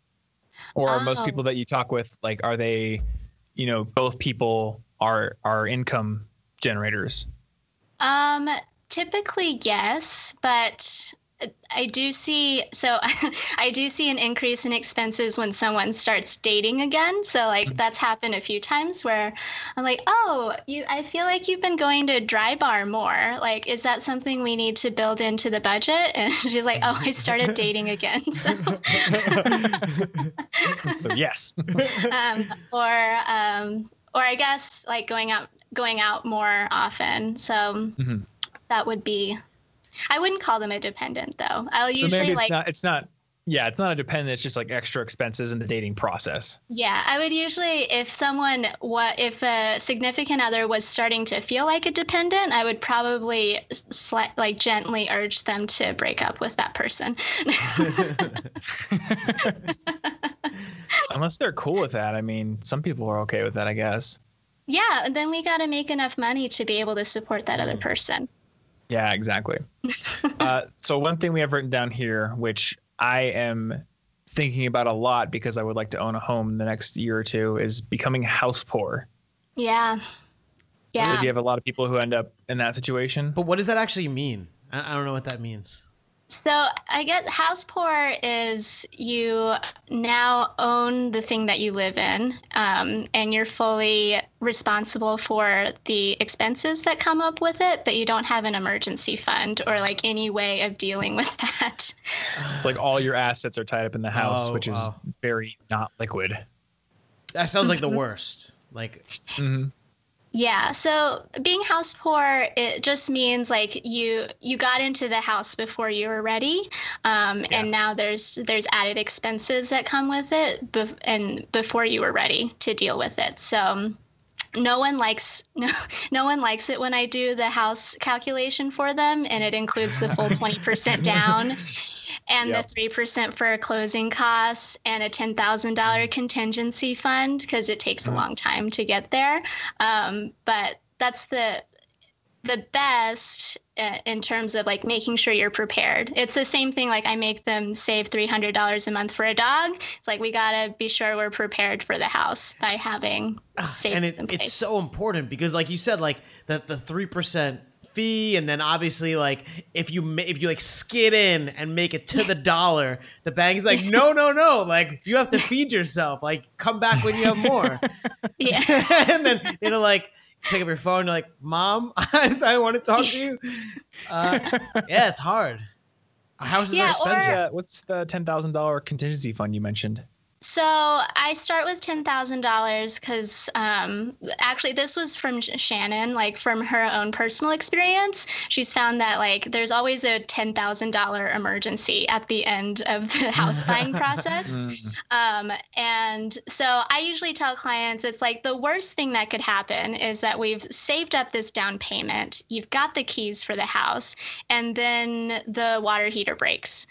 Speaker 1: Or are most
Speaker 3: Oh.
Speaker 1: people that you talk with like are they, you know, both people are are income generators?
Speaker 3: Um, typically yes, but I do see so I do see an increase in expenses when someone starts dating again. So like that's happened a few times where I'm like, "Oh, you I feel like you've been going to Drybar more. Like is that something we need to build into the budget?" And she's like, "Oh, I started dating again." So
Speaker 1: so yes.
Speaker 3: um, or um, or I guess like going out going out more often. So
Speaker 1: Mhm.
Speaker 3: that would be. I wouldn't call them a dependent though. I'll
Speaker 1: so
Speaker 3: usually
Speaker 1: maybe it's
Speaker 3: like
Speaker 1: not it's not yeah, it's not a dependent, it's just like extra expenses in the dating process.
Speaker 3: yeah. I would usually if someone what if a significant other was starting to feel like a dependent, I would probably sli- like gently urge them to break up with that person.
Speaker 1: Unless they're cool with that. I mean, some people are okay with that, I guess.
Speaker 3: yeah, and then we got to make enough money to be able to support that
Speaker 1: Mm.
Speaker 3: other person.
Speaker 1: Yeah, exactly. uh, so one thing we have written down here, which I am thinking about a lot because I would like to own a home in the next year or two, is becoming house poor.
Speaker 3: Yeah. Yeah.
Speaker 1: Do you have a lot of people who end up in that situation?
Speaker 2: But what does that actually mean? I, I don't know what that means.
Speaker 3: So I guess house poor is you now own the thing that you live in, um, and you're fully responsible for the expenses that come up with it, but you don't have an emergency fund or like any way of dealing with that.
Speaker 1: Like all your assets are tied up in the house,
Speaker 2: Oh,
Speaker 1: which is very not liquid.
Speaker 2: That sounds like the worst. Like
Speaker 1: hmm
Speaker 3: Yeah, so being house poor it just means like you you got into the house before you were ready, um,
Speaker 1: Yeah.
Speaker 3: and now there's there's added expenses that come with it, bef- and before you were ready to deal with it. So um, no one likes no no one likes it when I do the house calculation for them, and it includes the full twenty percent down. And
Speaker 1: Yep.
Speaker 3: the three percent for closing costs, and a ten thousand dollar contingency fund because it takes a long time to get there. Um, but that's the the best uh, in terms of like making sure you're prepared. It's the same thing like I make them save $300 a month for a dog. It's like we got to be sure we're prepared for the house by having savings
Speaker 2: and it, it's so important because like you said like that the 3% fee and then obviously like if you ma- if you like skid in and make it to the dollar the bank's like no no no like you have to feed yourself like come back when you have more
Speaker 3: yeah.
Speaker 2: and then it'll like pick up your phone and you're like mom i want to talk to you uh, yeah it's hard Our houses
Speaker 3: Yeah,
Speaker 2: are
Speaker 3: or-
Speaker 2: expensive
Speaker 1: Yeah, what's the ten thousand dollar contingency fund you mentioned?
Speaker 3: So I start with ten thousand dollars because um, actually this was from Shannon, like from her own personal experience. She's found that like there's always a ten thousand dollar emergency at the end of the house buying process. Um, and so I usually tell clients it's like the worst thing that could happen is that we've saved up this down payment, you've got the keys for the house, and then the water heater breaks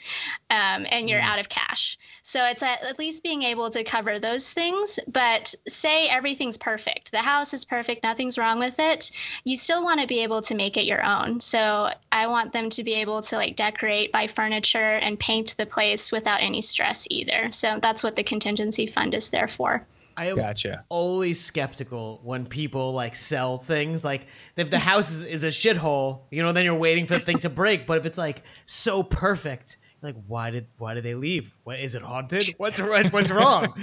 Speaker 3: um, and you're out of cash. So it's at, at least being able to cover those things. But say everything's perfect, the house is perfect, nothing's wrong with it, you still want to be able to make it your own. So I want them to be able to like decorate, buy furniture, and paint the place without any stress either. So that's what the contingency fund is there for.
Speaker 2: I am
Speaker 1: Gotcha.
Speaker 2: always skeptical when people like sell things. Like if the house is, is a shithole, you know, then you're waiting for the thing to break. But if it's like so perfect, you're like, why did why did they leave? What is it haunted? What's what's, what's wrong?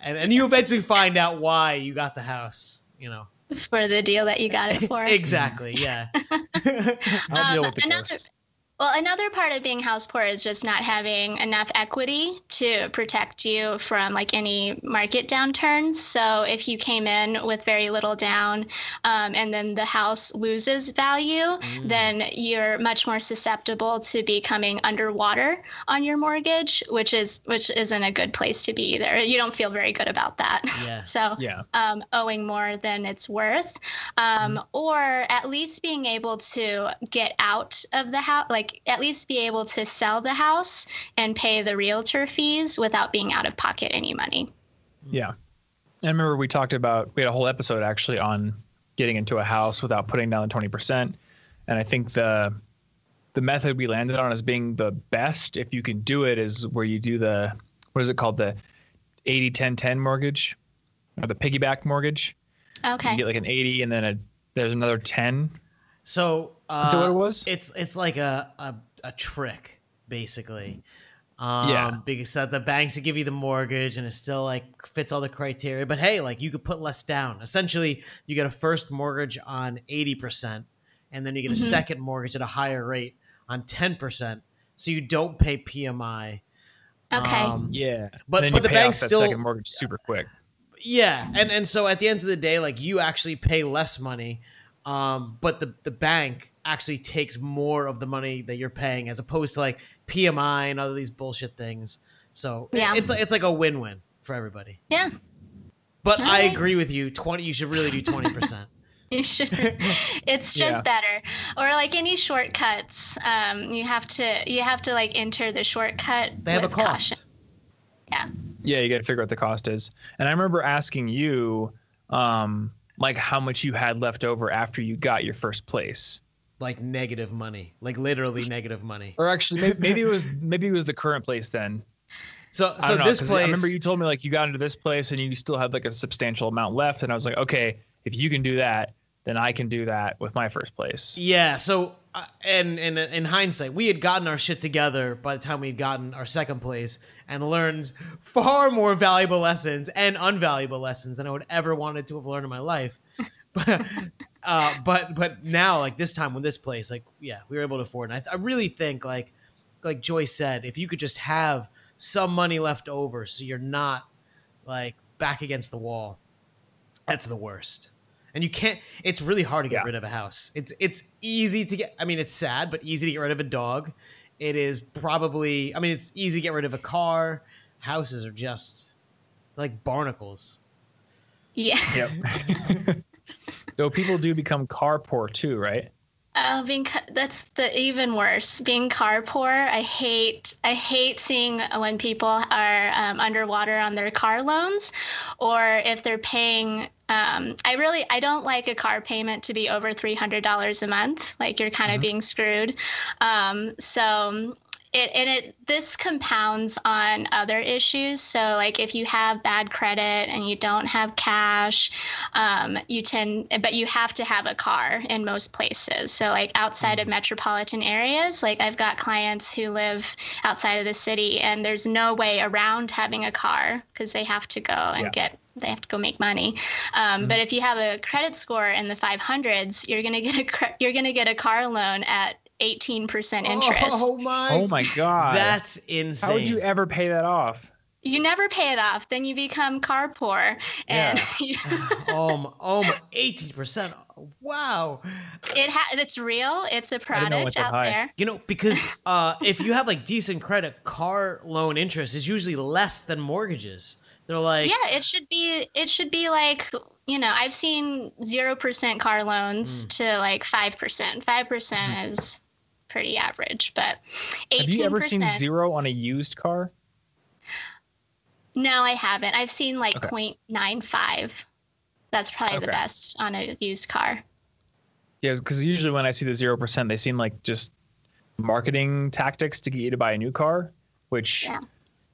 Speaker 2: and and you eventually find out why you got the house. You know
Speaker 3: for the deal that you got it for.
Speaker 2: exactly. Yeah.
Speaker 1: I'll deal
Speaker 3: Um,
Speaker 1: with the
Speaker 3: another-
Speaker 1: ghosts.
Speaker 3: Well, another part of being house poor is just not having enough equity to protect you from like any market downturns. So if you came in with very little down, um, and then the house loses value, then you're much more susceptible to becoming underwater on your mortgage, which is which isn't a good place to be either. You don't feel very good about that.
Speaker 2: Yeah.
Speaker 3: so
Speaker 1: Yeah.
Speaker 3: um, owing more than it's worth, um, or at least being able to get out of the house, like at least be able to sell the house and pay the realtor fees without being out of pocket any money.
Speaker 1: Yeah. I remember we talked about we had a whole episode actually on getting into a house without putting down the twenty percent. And I think the the method we landed on as being the best, if you can do it, is where you do the what is it called? The 80 10 10 mortgage or the piggyback mortgage.
Speaker 3: Okay.
Speaker 1: You get like an 80 and then a there's another 10.
Speaker 2: So uh,
Speaker 1: Is that what it was?
Speaker 2: It's it's like a a, a trick basically. Um,
Speaker 1: Yeah.
Speaker 2: Because uh, the banks that give you the mortgage and it still like fits all the criteria, but hey, like you could put less down. Essentially, you get a first mortgage on eighty percent, and then you get a second mortgage at a higher rate on ten percent, so you don't pay PMI.
Speaker 3: Okay.
Speaker 2: Um,
Speaker 1: Yeah.
Speaker 2: But-
Speaker 1: then
Speaker 2: but
Speaker 1: you
Speaker 2: the
Speaker 1: pay
Speaker 2: bank's
Speaker 1: off that
Speaker 2: still-
Speaker 1: second mortgage super quick.
Speaker 2: Yeah, and and so at the end of the day, like you actually pay less money, um, but the the bank actually takes more of the money that you're paying, as opposed to like PMI and all these bullshit things. So
Speaker 3: Yeah.
Speaker 2: it's like it's like a win win for everybody.
Speaker 3: yeah.
Speaker 2: But I
Speaker 3: Alright.
Speaker 2: agree with you. Twenty, you should really do twenty percent.
Speaker 3: You should. it's just
Speaker 1: Yeah.
Speaker 3: better. Or like any shortcuts, um, you have to you have to like enter the shortcut.
Speaker 2: They have a
Speaker 3: with
Speaker 2: cost.
Speaker 3: caution. Yeah.
Speaker 1: Yeah, you got to figure out what the cost is. And I remember asking you, um, like how much you had left over after you got your first place,
Speaker 2: Like negative money, like literally negative money.
Speaker 1: or actually maybe, maybe it was maybe it was the current place then.
Speaker 2: So so
Speaker 1: know,
Speaker 2: this place.
Speaker 1: I remember you told me like you got into this place and you still had like a substantial amount left, and I was like, okay, if you can do that, then I can do that with my first place.
Speaker 2: Yeah. So, uh, and and in hindsight, we had gotten our shit together by the time we had gotten our second place and learned far more valuable lessons and unvaluable lessons than I would ever wanted to have learned in my life. but, uh, but but now, like this time with this place, like yeah, we were able to afford. And I, I really think like like Joyce said, if you could just have some money left over, so you're not like back against the wall, that's the worst. And you can't. It's really hard to get
Speaker 1: Yeah.
Speaker 2: rid of a house. It's it's easy to get. I mean, it's sad, but easy to get rid of a dog. It is probably. I mean, it's easy to get rid of a car. Houses are just like barnacles.
Speaker 3: Yeah.
Speaker 1: Yep. so people do become car poor too, right?
Speaker 3: Oh, being ca- that's the even worse. Being car poor, I hate. I hate seeing when people are um, underwater on their car loans, or if they're paying. Um, I really I don't like a car payment to be over three hundred dollars a month. Like you're kind of being screwed. Um, so it and it this compounds on other issues. So like if you have bad credit and you don't have cash, um, you tend but you have to have a car in most places. So like outside of metropolitan areas, like I've got clients who live outside of the city and there's no way around having a car because they have to go and
Speaker 1: Yeah.
Speaker 3: get they have to go make money. Um, But if you have a credit score in the 500s, you're gonna get a cre- you're gonna get a car loan at 18% interest.
Speaker 2: Oh my!
Speaker 1: Oh my god.
Speaker 2: That's insane.
Speaker 1: How would you ever pay that off?
Speaker 3: You never pay it off. Then you become car poor, and you,
Speaker 2: oh my! Oh my! Eighteen percent. Wow.
Speaker 3: it ha- it's real. It's a
Speaker 1: didn't know it went
Speaker 3: product out
Speaker 1: high.
Speaker 3: there.
Speaker 2: You know, because uh, if you have like decent credit, car loan interest is usually less than mortgages. They're like,
Speaker 3: yeah, it should be. It should be like you know. I've seen zero percent car loans
Speaker 1: Hmm.
Speaker 3: to like five percent. Five percent is pretty average, but
Speaker 1: Have you ever seen zero on a used car?
Speaker 3: No, I haven't. I've seen like
Speaker 1: Okay.
Speaker 3: 0.95. That's probably the best on a used car.
Speaker 1: Yeah, because usually when I see the zero percent, they seem like just marketing tactics to get you to buy a new car, which
Speaker 3: Yeah.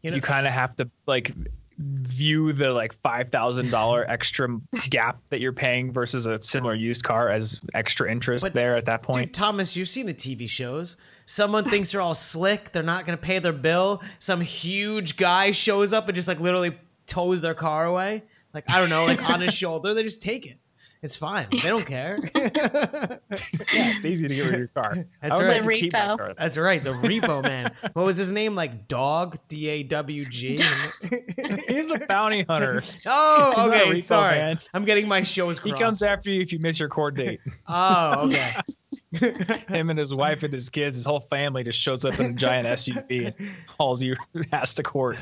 Speaker 2: you know,
Speaker 1: you kind of have to like view the like five thousand dollar extra gap that you're paying versus a similar used car as extra interest
Speaker 2: But,
Speaker 1: there at that point.
Speaker 2: Dude, Thomas, you've seen the TV shows. Someone thinks they're all slick. They're not going to pay their bill. Some huge guy shows up and just like literally tows their car away. Like, I don't know, like on his shoulder. They just take it. It's fine. They don't care.
Speaker 1: yeah, it's easy to get rid of your car.
Speaker 2: That's
Speaker 1: I
Speaker 2: right.
Speaker 1: like to keep my
Speaker 3: Repo.
Speaker 1: car.
Speaker 2: That's right. The repo man. What was his name? Like Dog? D A W G?
Speaker 1: He's the bounty hunter.
Speaker 2: Oh,
Speaker 1: He's not a
Speaker 2: okay.
Speaker 1: repo
Speaker 2: Sorry.
Speaker 1: man.
Speaker 2: I'm getting my shows crossed.
Speaker 1: He comes after you if you miss your court date.
Speaker 2: Oh, okay.
Speaker 1: Him and his wife and his kids, his whole family just shows up in a giant SUV and hauls you ass to court.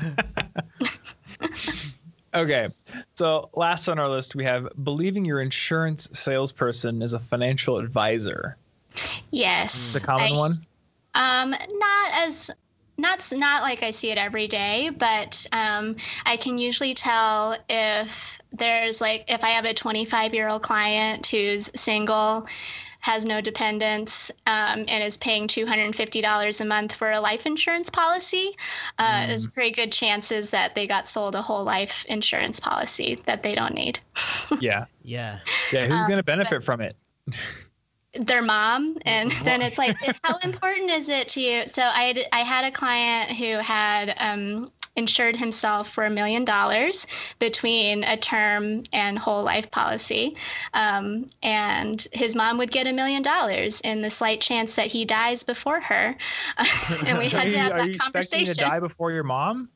Speaker 1: Okay, so last on our list we have believing your insurance salesperson is a financial advisor.
Speaker 3: Yes.
Speaker 1: The common
Speaker 3: I-
Speaker 1: one.
Speaker 3: Um, not as not not like I see it every day, but um, I can usually tell if there's like if I have a 25 year old client who's single, has no dependents, um, and is paying $250 a month for a life insurance policy. Uh, There's pretty good chances that they got sold a whole life insurance policy that they don't need.
Speaker 1: Yeah,
Speaker 2: Yeah.
Speaker 1: yeah. Who's
Speaker 3: Um,
Speaker 1: going to benefit from it?
Speaker 3: their mom and then it's like how important is it to you so i had, I had a client who had um, insured himself for a million dollars between a term and whole life policy um, and his mom would get a million dollars in the slight chance that he dies before her and we had to have
Speaker 1: are
Speaker 3: that
Speaker 1: you expecting to die before your mom?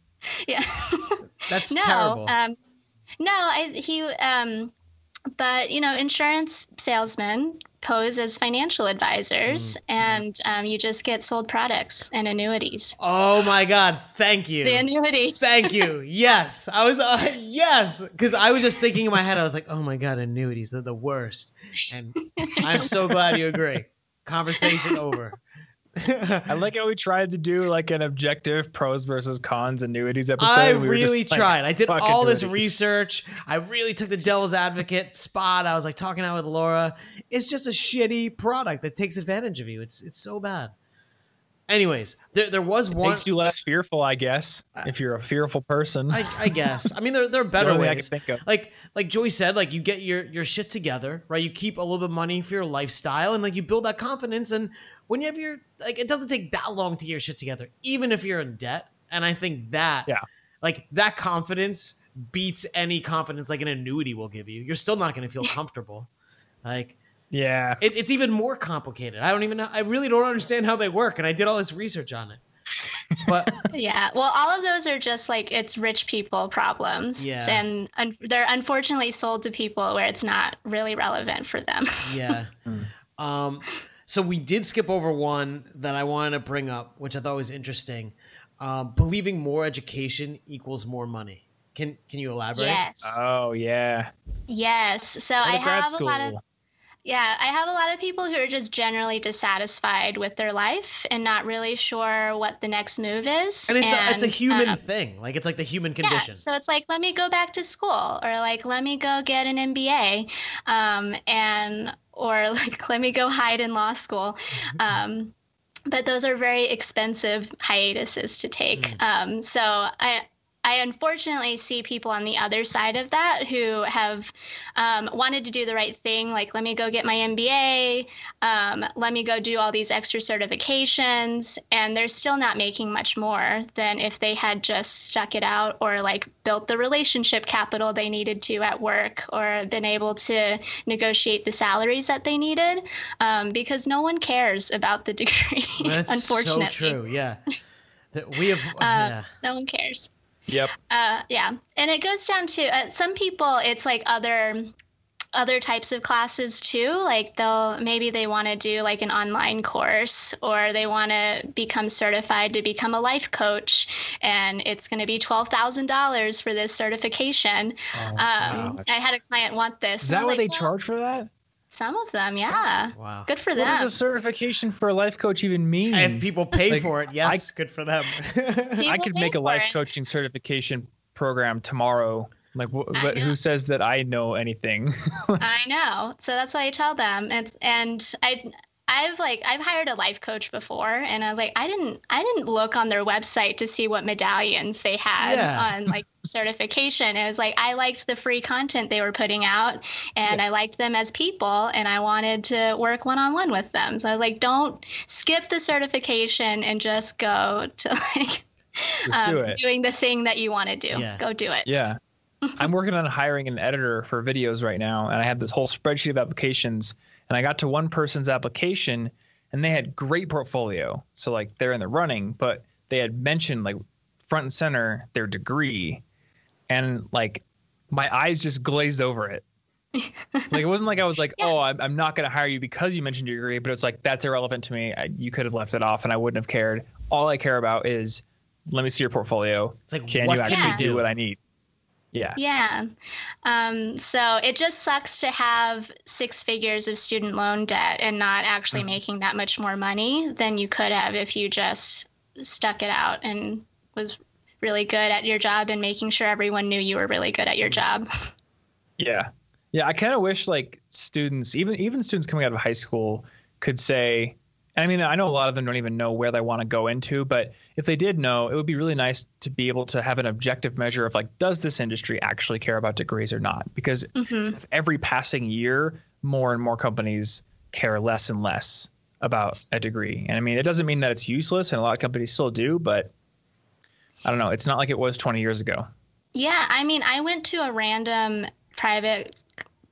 Speaker 3: yeah
Speaker 2: That's
Speaker 3: no
Speaker 2: terrible.
Speaker 3: um no I, he um but you know insurance salesmen pose as financial advisors
Speaker 2: Mm-hmm.
Speaker 3: and um, you just get sold products and annuities
Speaker 2: oh my God. Thank you.
Speaker 3: the annuities
Speaker 2: Thank you. Yes. I was, uh, yes. Because I was just thinking in my head, I was like, oh my God, annuities, they're the worst. And I'm so glad you agree. Conversation over.
Speaker 1: I like how we tried to do like an objective pros versus cons annuities episode.
Speaker 2: I
Speaker 1: We were just
Speaker 2: really
Speaker 1: like,
Speaker 2: tried. I did
Speaker 1: "Fuck
Speaker 2: all this research. I really took the devil's advocate spot. I was like talking out with Laura. It's just a shitty product that takes advantage of you. It's it's so bad. Anyways, there there was one.
Speaker 1: Makes you less fearful, I guess, if you're a fearful person.
Speaker 2: I, I guess. I mean, there there are
Speaker 1: The
Speaker 2: better
Speaker 1: only thing I
Speaker 2: ways.
Speaker 1: can think of.
Speaker 2: Like like Joey said, like you get your your shit together, right? You keep a little bit of money for your lifestyle, and like you build that confidence. And when you have your like, it doesn't take that long to get your shit together, even if you're in debt. And I think that
Speaker 1: Yeah.
Speaker 2: like that confidence beats any confidence like an annuity will give you. You're still not going to feel comfortable. Like
Speaker 1: Yeah.
Speaker 2: it, it's even more complicated. I don't even know. I really don't understand how they work, and I did all this research on it. But
Speaker 3: yeah well all of those are just like it's rich people problems
Speaker 2: Yeah.
Speaker 3: and un- they're unfortunately sold to people where it's not really relevant for them
Speaker 2: yeah. um, so we did skip over one that I wanted to bring up, which I thought was interesting. Um, believing more education equals more money. Can can you elaborate?
Speaker 3: yes
Speaker 1: Oh yeah.
Speaker 3: yes so i
Speaker 1: to grad
Speaker 3: have a lot of. Yeah, I have a lot of people who are just generally dissatisfied with their life and not really sure what the next move is.
Speaker 2: And it's a, it's a human
Speaker 3: um,
Speaker 2: thing. Like it's like the human condition.
Speaker 3: yeah,
Speaker 2: condition.
Speaker 3: so it's like let me go back to school, or like let me go get an MBA, um, and or like let me go hide in law school.
Speaker 2: Mm-hmm.
Speaker 3: Um, but those are very expensive hiatuses to take. Um, so I. I unfortunately see people on the other side of that who have um, wanted to do the right thing, like let me go get my MBA, um, let me go do all these extra certifications, and they're still not making much more than if they had just stuck it out or like built the relationship capital they needed to at work or been able to negotiate the salaries that they needed, um, because no one cares about the degree.
Speaker 2: That's
Speaker 3: unfortunately,
Speaker 2: so true. Yeah. That we have.
Speaker 3: Uh,
Speaker 2: yeah.
Speaker 3: no one cares.
Speaker 1: Yep.
Speaker 3: Uh, yeah, and it goes down to uh, some people. It's like other other types of classes too. Like they'll maybe they want to do like an online course, or they want to become certified to become a life coach, and it's going to be twelve thousand dollars for this certification.
Speaker 1: Oh,
Speaker 3: um,
Speaker 1: wow.
Speaker 3: I had a client want this.
Speaker 1: Is
Speaker 3: I
Speaker 1: that
Speaker 3: was
Speaker 1: what they
Speaker 3: well,
Speaker 1: charge for that?
Speaker 3: Some of them, yeah.
Speaker 2: Wow.
Speaker 3: Good for
Speaker 1: What
Speaker 3: them.
Speaker 1: does a certification for a life coach even mean?
Speaker 2: If people pay
Speaker 1: Like,
Speaker 2: for it, yes, good for them.
Speaker 1: I could make a
Speaker 3: for
Speaker 1: life
Speaker 3: it.
Speaker 1: coaching certification program tomorrow. Like, wh- but
Speaker 3: know.
Speaker 1: who says that I know anything?
Speaker 3: I know. So that's why I tell them. It's and I I've like I've hired a life coach before and I was like I didn't I didn't look on their website to see what medallions they had
Speaker 2: Yeah.
Speaker 3: on like certification. It was like I liked the free content they were putting out, and yeah. I liked them as people, and I wanted to work one on one with them. So I was like, don't skip the certification and just go to like um, do doing the thing that you want to do. Yeah. Go do it.
Speaker 1: Yeah. I'm working on hiring an editor for videos right now, and I have this whole spreadsheet of applications. And I got to one person's application, and they had great portfolio. So like they're in the running, but they had mentioned like front and center their degree, and like my eyes just glazed over it. like it wasn't like I was like, yeah. oh, I'm, I'm not going to hire you because you mentioned your degree, but it's like that's irrelevant to me. I, you could have left it off, and I wouldn't have cared. All I care about is let me see your portfolio. It's like, can you actually do? do what I need? Yeah.
Speaker 3: Yeah. Um, so it just sucks to have six figures of student loan debt and not actually mm-hmm. making that much more money than you could have if you just stuck it out and was really good at your job and making sure everyone knew you were really good at your job.
Speaker 1: Yeah. Yeah, I kind of wish like students, even even students coming out of high school could say, I mean, I know a lot of them don't even know where they want to go into, but if they did know, it would be really nice to be able to have an objective measure of like, does this industry actually care about degrees or not? Because mm-hmm. every passing year, more and more companies care less and less about a degree. And I mean, it doesn't mean that it's useless, and a lot of companies still do, but I don't know. It's not like it was 20 years ago.
Speaker 3: Yeah, I mean, I went to a random private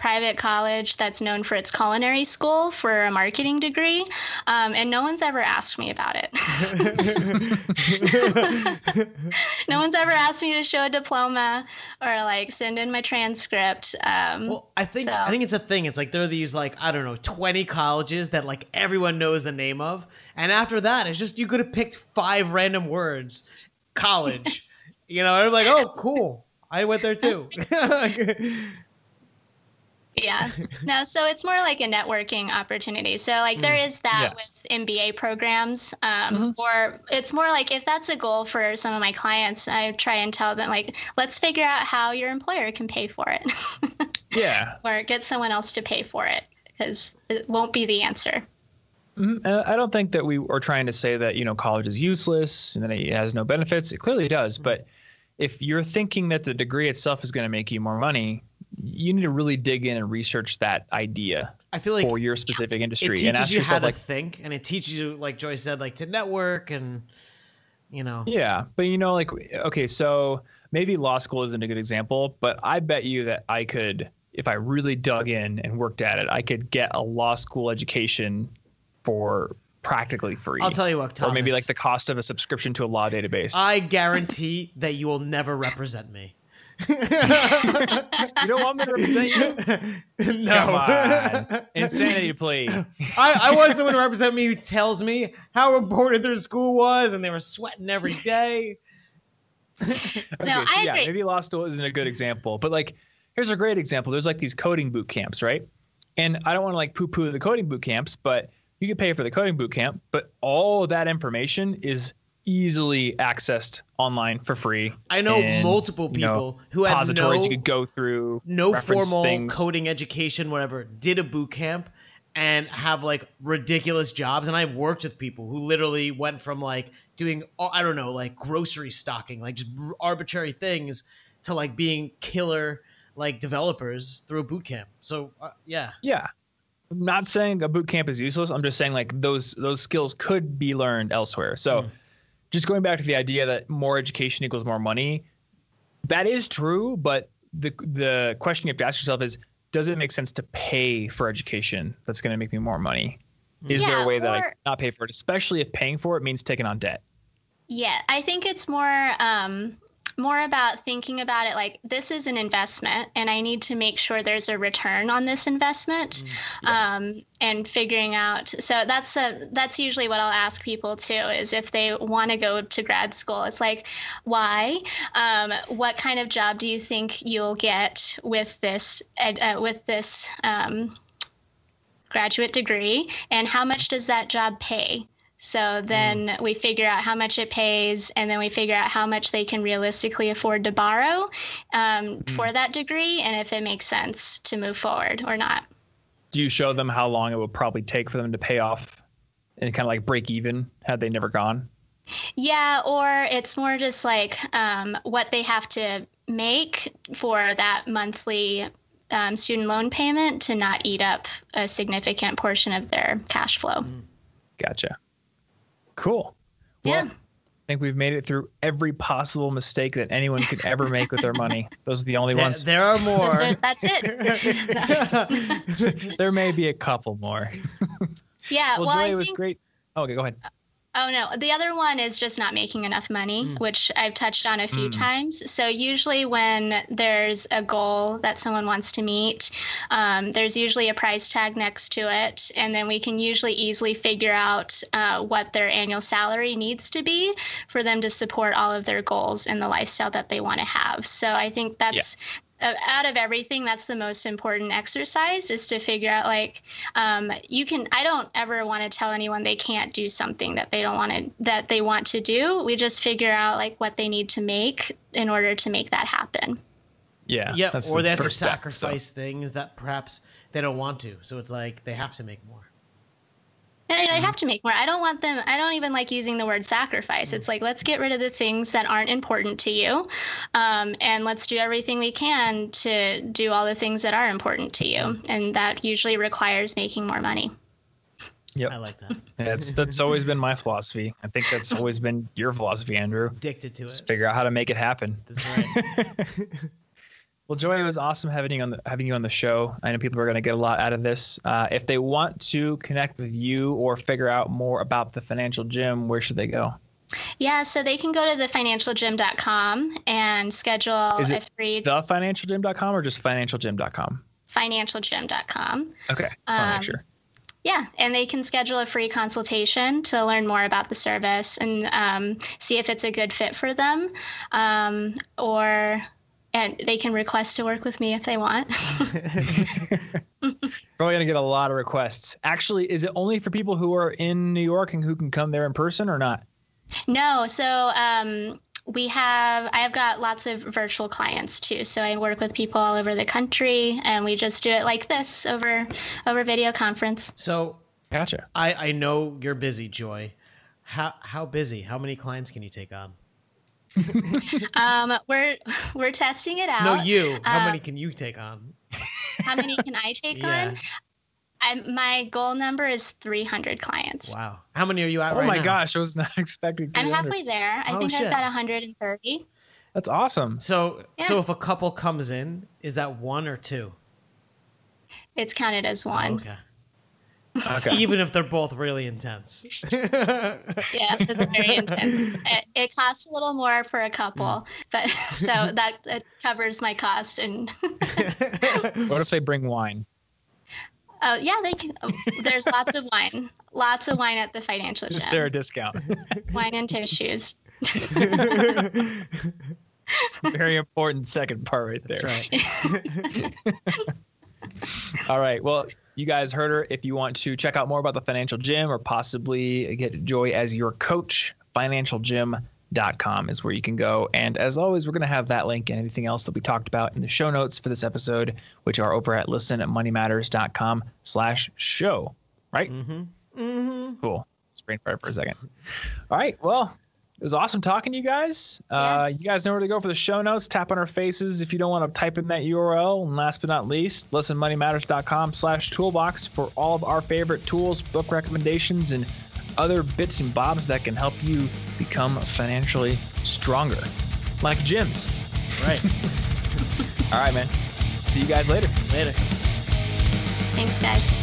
Speaker 3: private college that's known for its culinary school for a marketing degree, um, and no one's ever asked me about it. no one's ever asked me to show a diploma or like send in my transcript. Um,
Speaker 2: well, I think so. I think it's a thing. It's like there are these like I don't know twenty colleges that like everyone knows the name of, and after that, it's just you could have picked five random words, college. you know, and I'm like, oh, cool. I went there too.
Speaker 3: Yeah. No, so it's more like a networking opportunity. So like there mm. that yeah. with MBA programs, um, mm-hmm. or it's more like if that's a goal for some of my clients, I try and tell them like, let's figure out how your employer can pay for it.
Speaker 1: yeah.
Speaker 3: Or get someone else to pay for it because it won't be the answer.
Speaker 1: Mm-hmm. I don't think that we are trying to say that you know college is useless and that it has no benefits. It clearly does, but if you're thinking that the degree itself is going to make you more money, you need to really dig in and research that idea.
Speaker 2: I feel like
Speaker 1: for your specific industry,
Speaker 2: it teaches
Speaker 1: and ask
Speaker 2: you
Speaker 1: yourself,
Speaker 2: how
Speaker 1: like,
Speaker 2: think, and it teaches you, like Joyce said, like to network and you know.
Speaker 1: Yeah, but you know, like okay, so maybe law school isn't a good example, but I bet you that I could, if I really dug in and worked at it, I could get a law school education for practically free.
Speaker 2: I'll tell you what, Thomas,
Speaker 1: or maybe like the cost of a subscription to a law database.
Speaker 2: I guarantee that you will never represent me.
Speaker 1: You don't want me to represent you?
Speaker 2: No. Come
Speaker 1: on. Insanity plea.
Speaker 2: I, I want someone to represent me who tells me how important their school was and they were sweating every day.
Speaker 1: okay, no, so yeah, maybe law school isn't a good example, but like here's a great example. There's like these coding boot camps, right? And I don't want to like poo poo the coding boot camps, but you can pay for the coding boot camp, but all of that information is easily accessed online for free.
Speaker 2: I know multiple people you know, who had
Speaker 1: repositories
Speaker 2: no,
Speaker 1: you could go through,
Speaker 2: no formal
Speaker 1: things.
Speaker 2: coding education, whatever, did a boot camp and have like ridiculous jobs. And I've worked with people who literally went from like doing, I don't know, like grocery stocking, like just arbitrary things to like being killer like developers through a boot camp. So uh, yeah.
Speaker 1: Yeah. I'm not saying a boot camp is useless. I'm just saying like those those skills could be learned elsewhere. So mm just going back to the idea that more education equals more money, that is true. But the the question you have to ask yourself is, does it make sense to pay for education that's going to make me more money? Is yeah, there a way that I not pay for it, especially if paying for it means taking on debt?
Speaker 3: Yeah, I think it's more um, more about thinking about it like this is an investment and I need to make sure there's a return on this investment mm, yeah. um, and figuring out. So that's a, that's usually what I'll ask people too is if they want to go to grad school, it's like, why? Um, what kind of job do you think you'll get with this, uh, with this, um, graduate degree and how much does that job pay so then mm. we figure out how much it pays, and then we figure out how much they can realistically afford to borrow um, mm. for that degree, and if it makes sense to move forward or not.
Speaker 1: Do you show them how long it would probably take for them to pay off and kind of like break even had they never gone?
Speaker 3: Yeah, or it's more just like um, what they have to make for that monthly um, student loan payment to not eat up a significant portion of their cash flow.
Speaker 1: Gotcha. Cool. Well,
Speaker 3: Yeah.
Speaker 1: I think we've made it through every possible mistake that anyone could ever make with their money. Those are the only
Speaker 2: There,
Speaker 1: ones.
Speaker 2: there are more.
Speaker 3: Those are- That's it.
Speaker 1: there may be a couple more.
Speaker 3: yeah.
Speaker 1: Well,
Speaker 3: well,
Speaker 1: Joy,
Speaker 3: I
Speaker 1: it was
Speaker 3: think
Speaker 1: great. Oh, okay, go ahead.
Speaker 3: Oh no, the other one is just not making enough money,
Speaker 1: Mm.
Speaker 3: which I've touched on a few times. So usually when there's a goal that someone wants to meet, um, there's usually a price tag next to it, and then we can usually easily figure out uh, what their annual salary needs to be for them to support all of their goals and the lifestyle that they want to have. So I think that's. uh, Out of everything, that's the most important exercise is to figure out like um, you can i don't ever want to tell anyone they can't do something that they don't want to that they want to do we just figure out like what they need to make in order to make that happen
Speaker 1: Yeah.
Speaker 2: yeah,
Speaker 1: that's
Speaker 2: or
Speaker 1: the
Speaker 2: they have to
Speaker 1: first step, so-
Speaker 2: sacrifice things that perhaps they don't want to. So it's like they have to make more.
Speaker 3: And
Speaker 1: Mm-hmm.
Speaker 3: i have to make more i don't want them i don't even like using the word sacrifice
Speaker 1: Mm-hmm.
Speaker 3: it's like let's get rid of the things that aren't important to you um, and let's do everything we can to do all the things that are important to you
Speaker 1: Mm-hmm.
Speaker 3: and that usually requires making more money
Speaker 1: Yep.
Speaker 2: I like that.
Speaker 1: That's that's always been my philosophy. I think that's always been your philosophy, Andrew.
Speaker 2: Addicted to it.
Speaker 1: Just figure out how to make it happen.
Speaker 2: That's right.
Speaker 1: Well, Joy, it was awesome having you on the having you on the show. I know people are going to get a lot out of this. Uh, if they want to connect with you or figure out more about the financial gym, where should they go?
Speaker 3: yeah so they can go to thefinancialgym.com and schedule
Speaker 1: Is
Speaker 3: a
Speaker 1: it
Speaker 3: free
Speaker 1: Thefinancialgym.com or just financialgym.com?
Speaker 3: financialgym.com
Speaker 1: Okay, just want to
Speaker 3: Um,
Speaker 1: sure.
Speaker 3: Yeah, and they can schedule a free consultation to learn more about the service and um, see if it's a good fit for them, um, or and they can request to work with me if they want.
Speaker 1: Probably going to get a lot of requests. Actually, is it only for people who are in New York and who can come there in person or not?
Speaker 3: no, so um, we have I've got lots of virtual clients too. So I work with people all over the country, and we just do it like this over over video conference.
Speaker 2: So
Speaker 1: Gotcha.
Speaker 2: I, I know you're busy, Joy. How how busy? How many clients can you take on?
Speaker 3: Um, we're we're testing it out.
Speaker 2: No, you. How
Speaker 3: Uh,
Speaker 2: many can you take on?
Speaker 3: How many can I take
Speaker 2: Yeah.
Speaker 3: on? I'm, my goal number is 300 clients.
Speaker 2: Wow. How many are you at
Speaker 1: Oh
Speaker 2: right
Speaker 1: my
Speaker 2: now?
Speaker 1: gosh, I was not expecting.
Speaker 3: I'm halfway there. I
Speaker 2: Oh,
Speaker 3: think
Speaker 2: shit.
Speaker 3: I've got 130.
Speaker 1: That's awesome.
Speaker 2: So so if a couple comes in, is that one or two?
Speaker 3: It's counted as one.
Speaker 2: Okay.
Speaker 1: Okay.
Speaker 2: Even if they're both really intense.
Speaker 3: Yeah, it's very intense. It, it costs a little more for a couple,
Speaker 2: Mm.
Speaker 3: but so that, that covers my cost. And
Speaker 1: what if they bring wine?
Speaker 3: oh yeah, they can. There's lots of wine, lots of wine at the financial
Speaker 1: Is there a
Speaker 3: gym.
Speaker 1: discount?
Speaker 3: Wine and tissues.
Speaker 1: Very important second part right there.
Speaker 2: That's right.
Speaker 1: All right. Well, you guys heard her. If you want to check out more about the financial gym or possibly get Joy as your coach, financialgym.com is where you can go. And as always, we're going to have that link and anything else that we talked about in the show notes for this episode, which are over at listenmoneymatters.com slash show. Right? Mm-hmm. Mm-hmm. Cool. Sprain fire for a second. All right. Well, it was awesome talking to you guys. Uh, you guys know where to go for the show notes. Tap on our faces if you don't want to type in that URL. And last but not least, listenmoneymatters.com slash toolbox for all of our favorite tools, book recommendations, and other bits and bobs that can help you become financially stronger. Like gyms.
Speaker 2: right.
Speaker 1: All right, man. See you guys later.
Speaker 2: Later.
Speaker 3: Thanks, guys.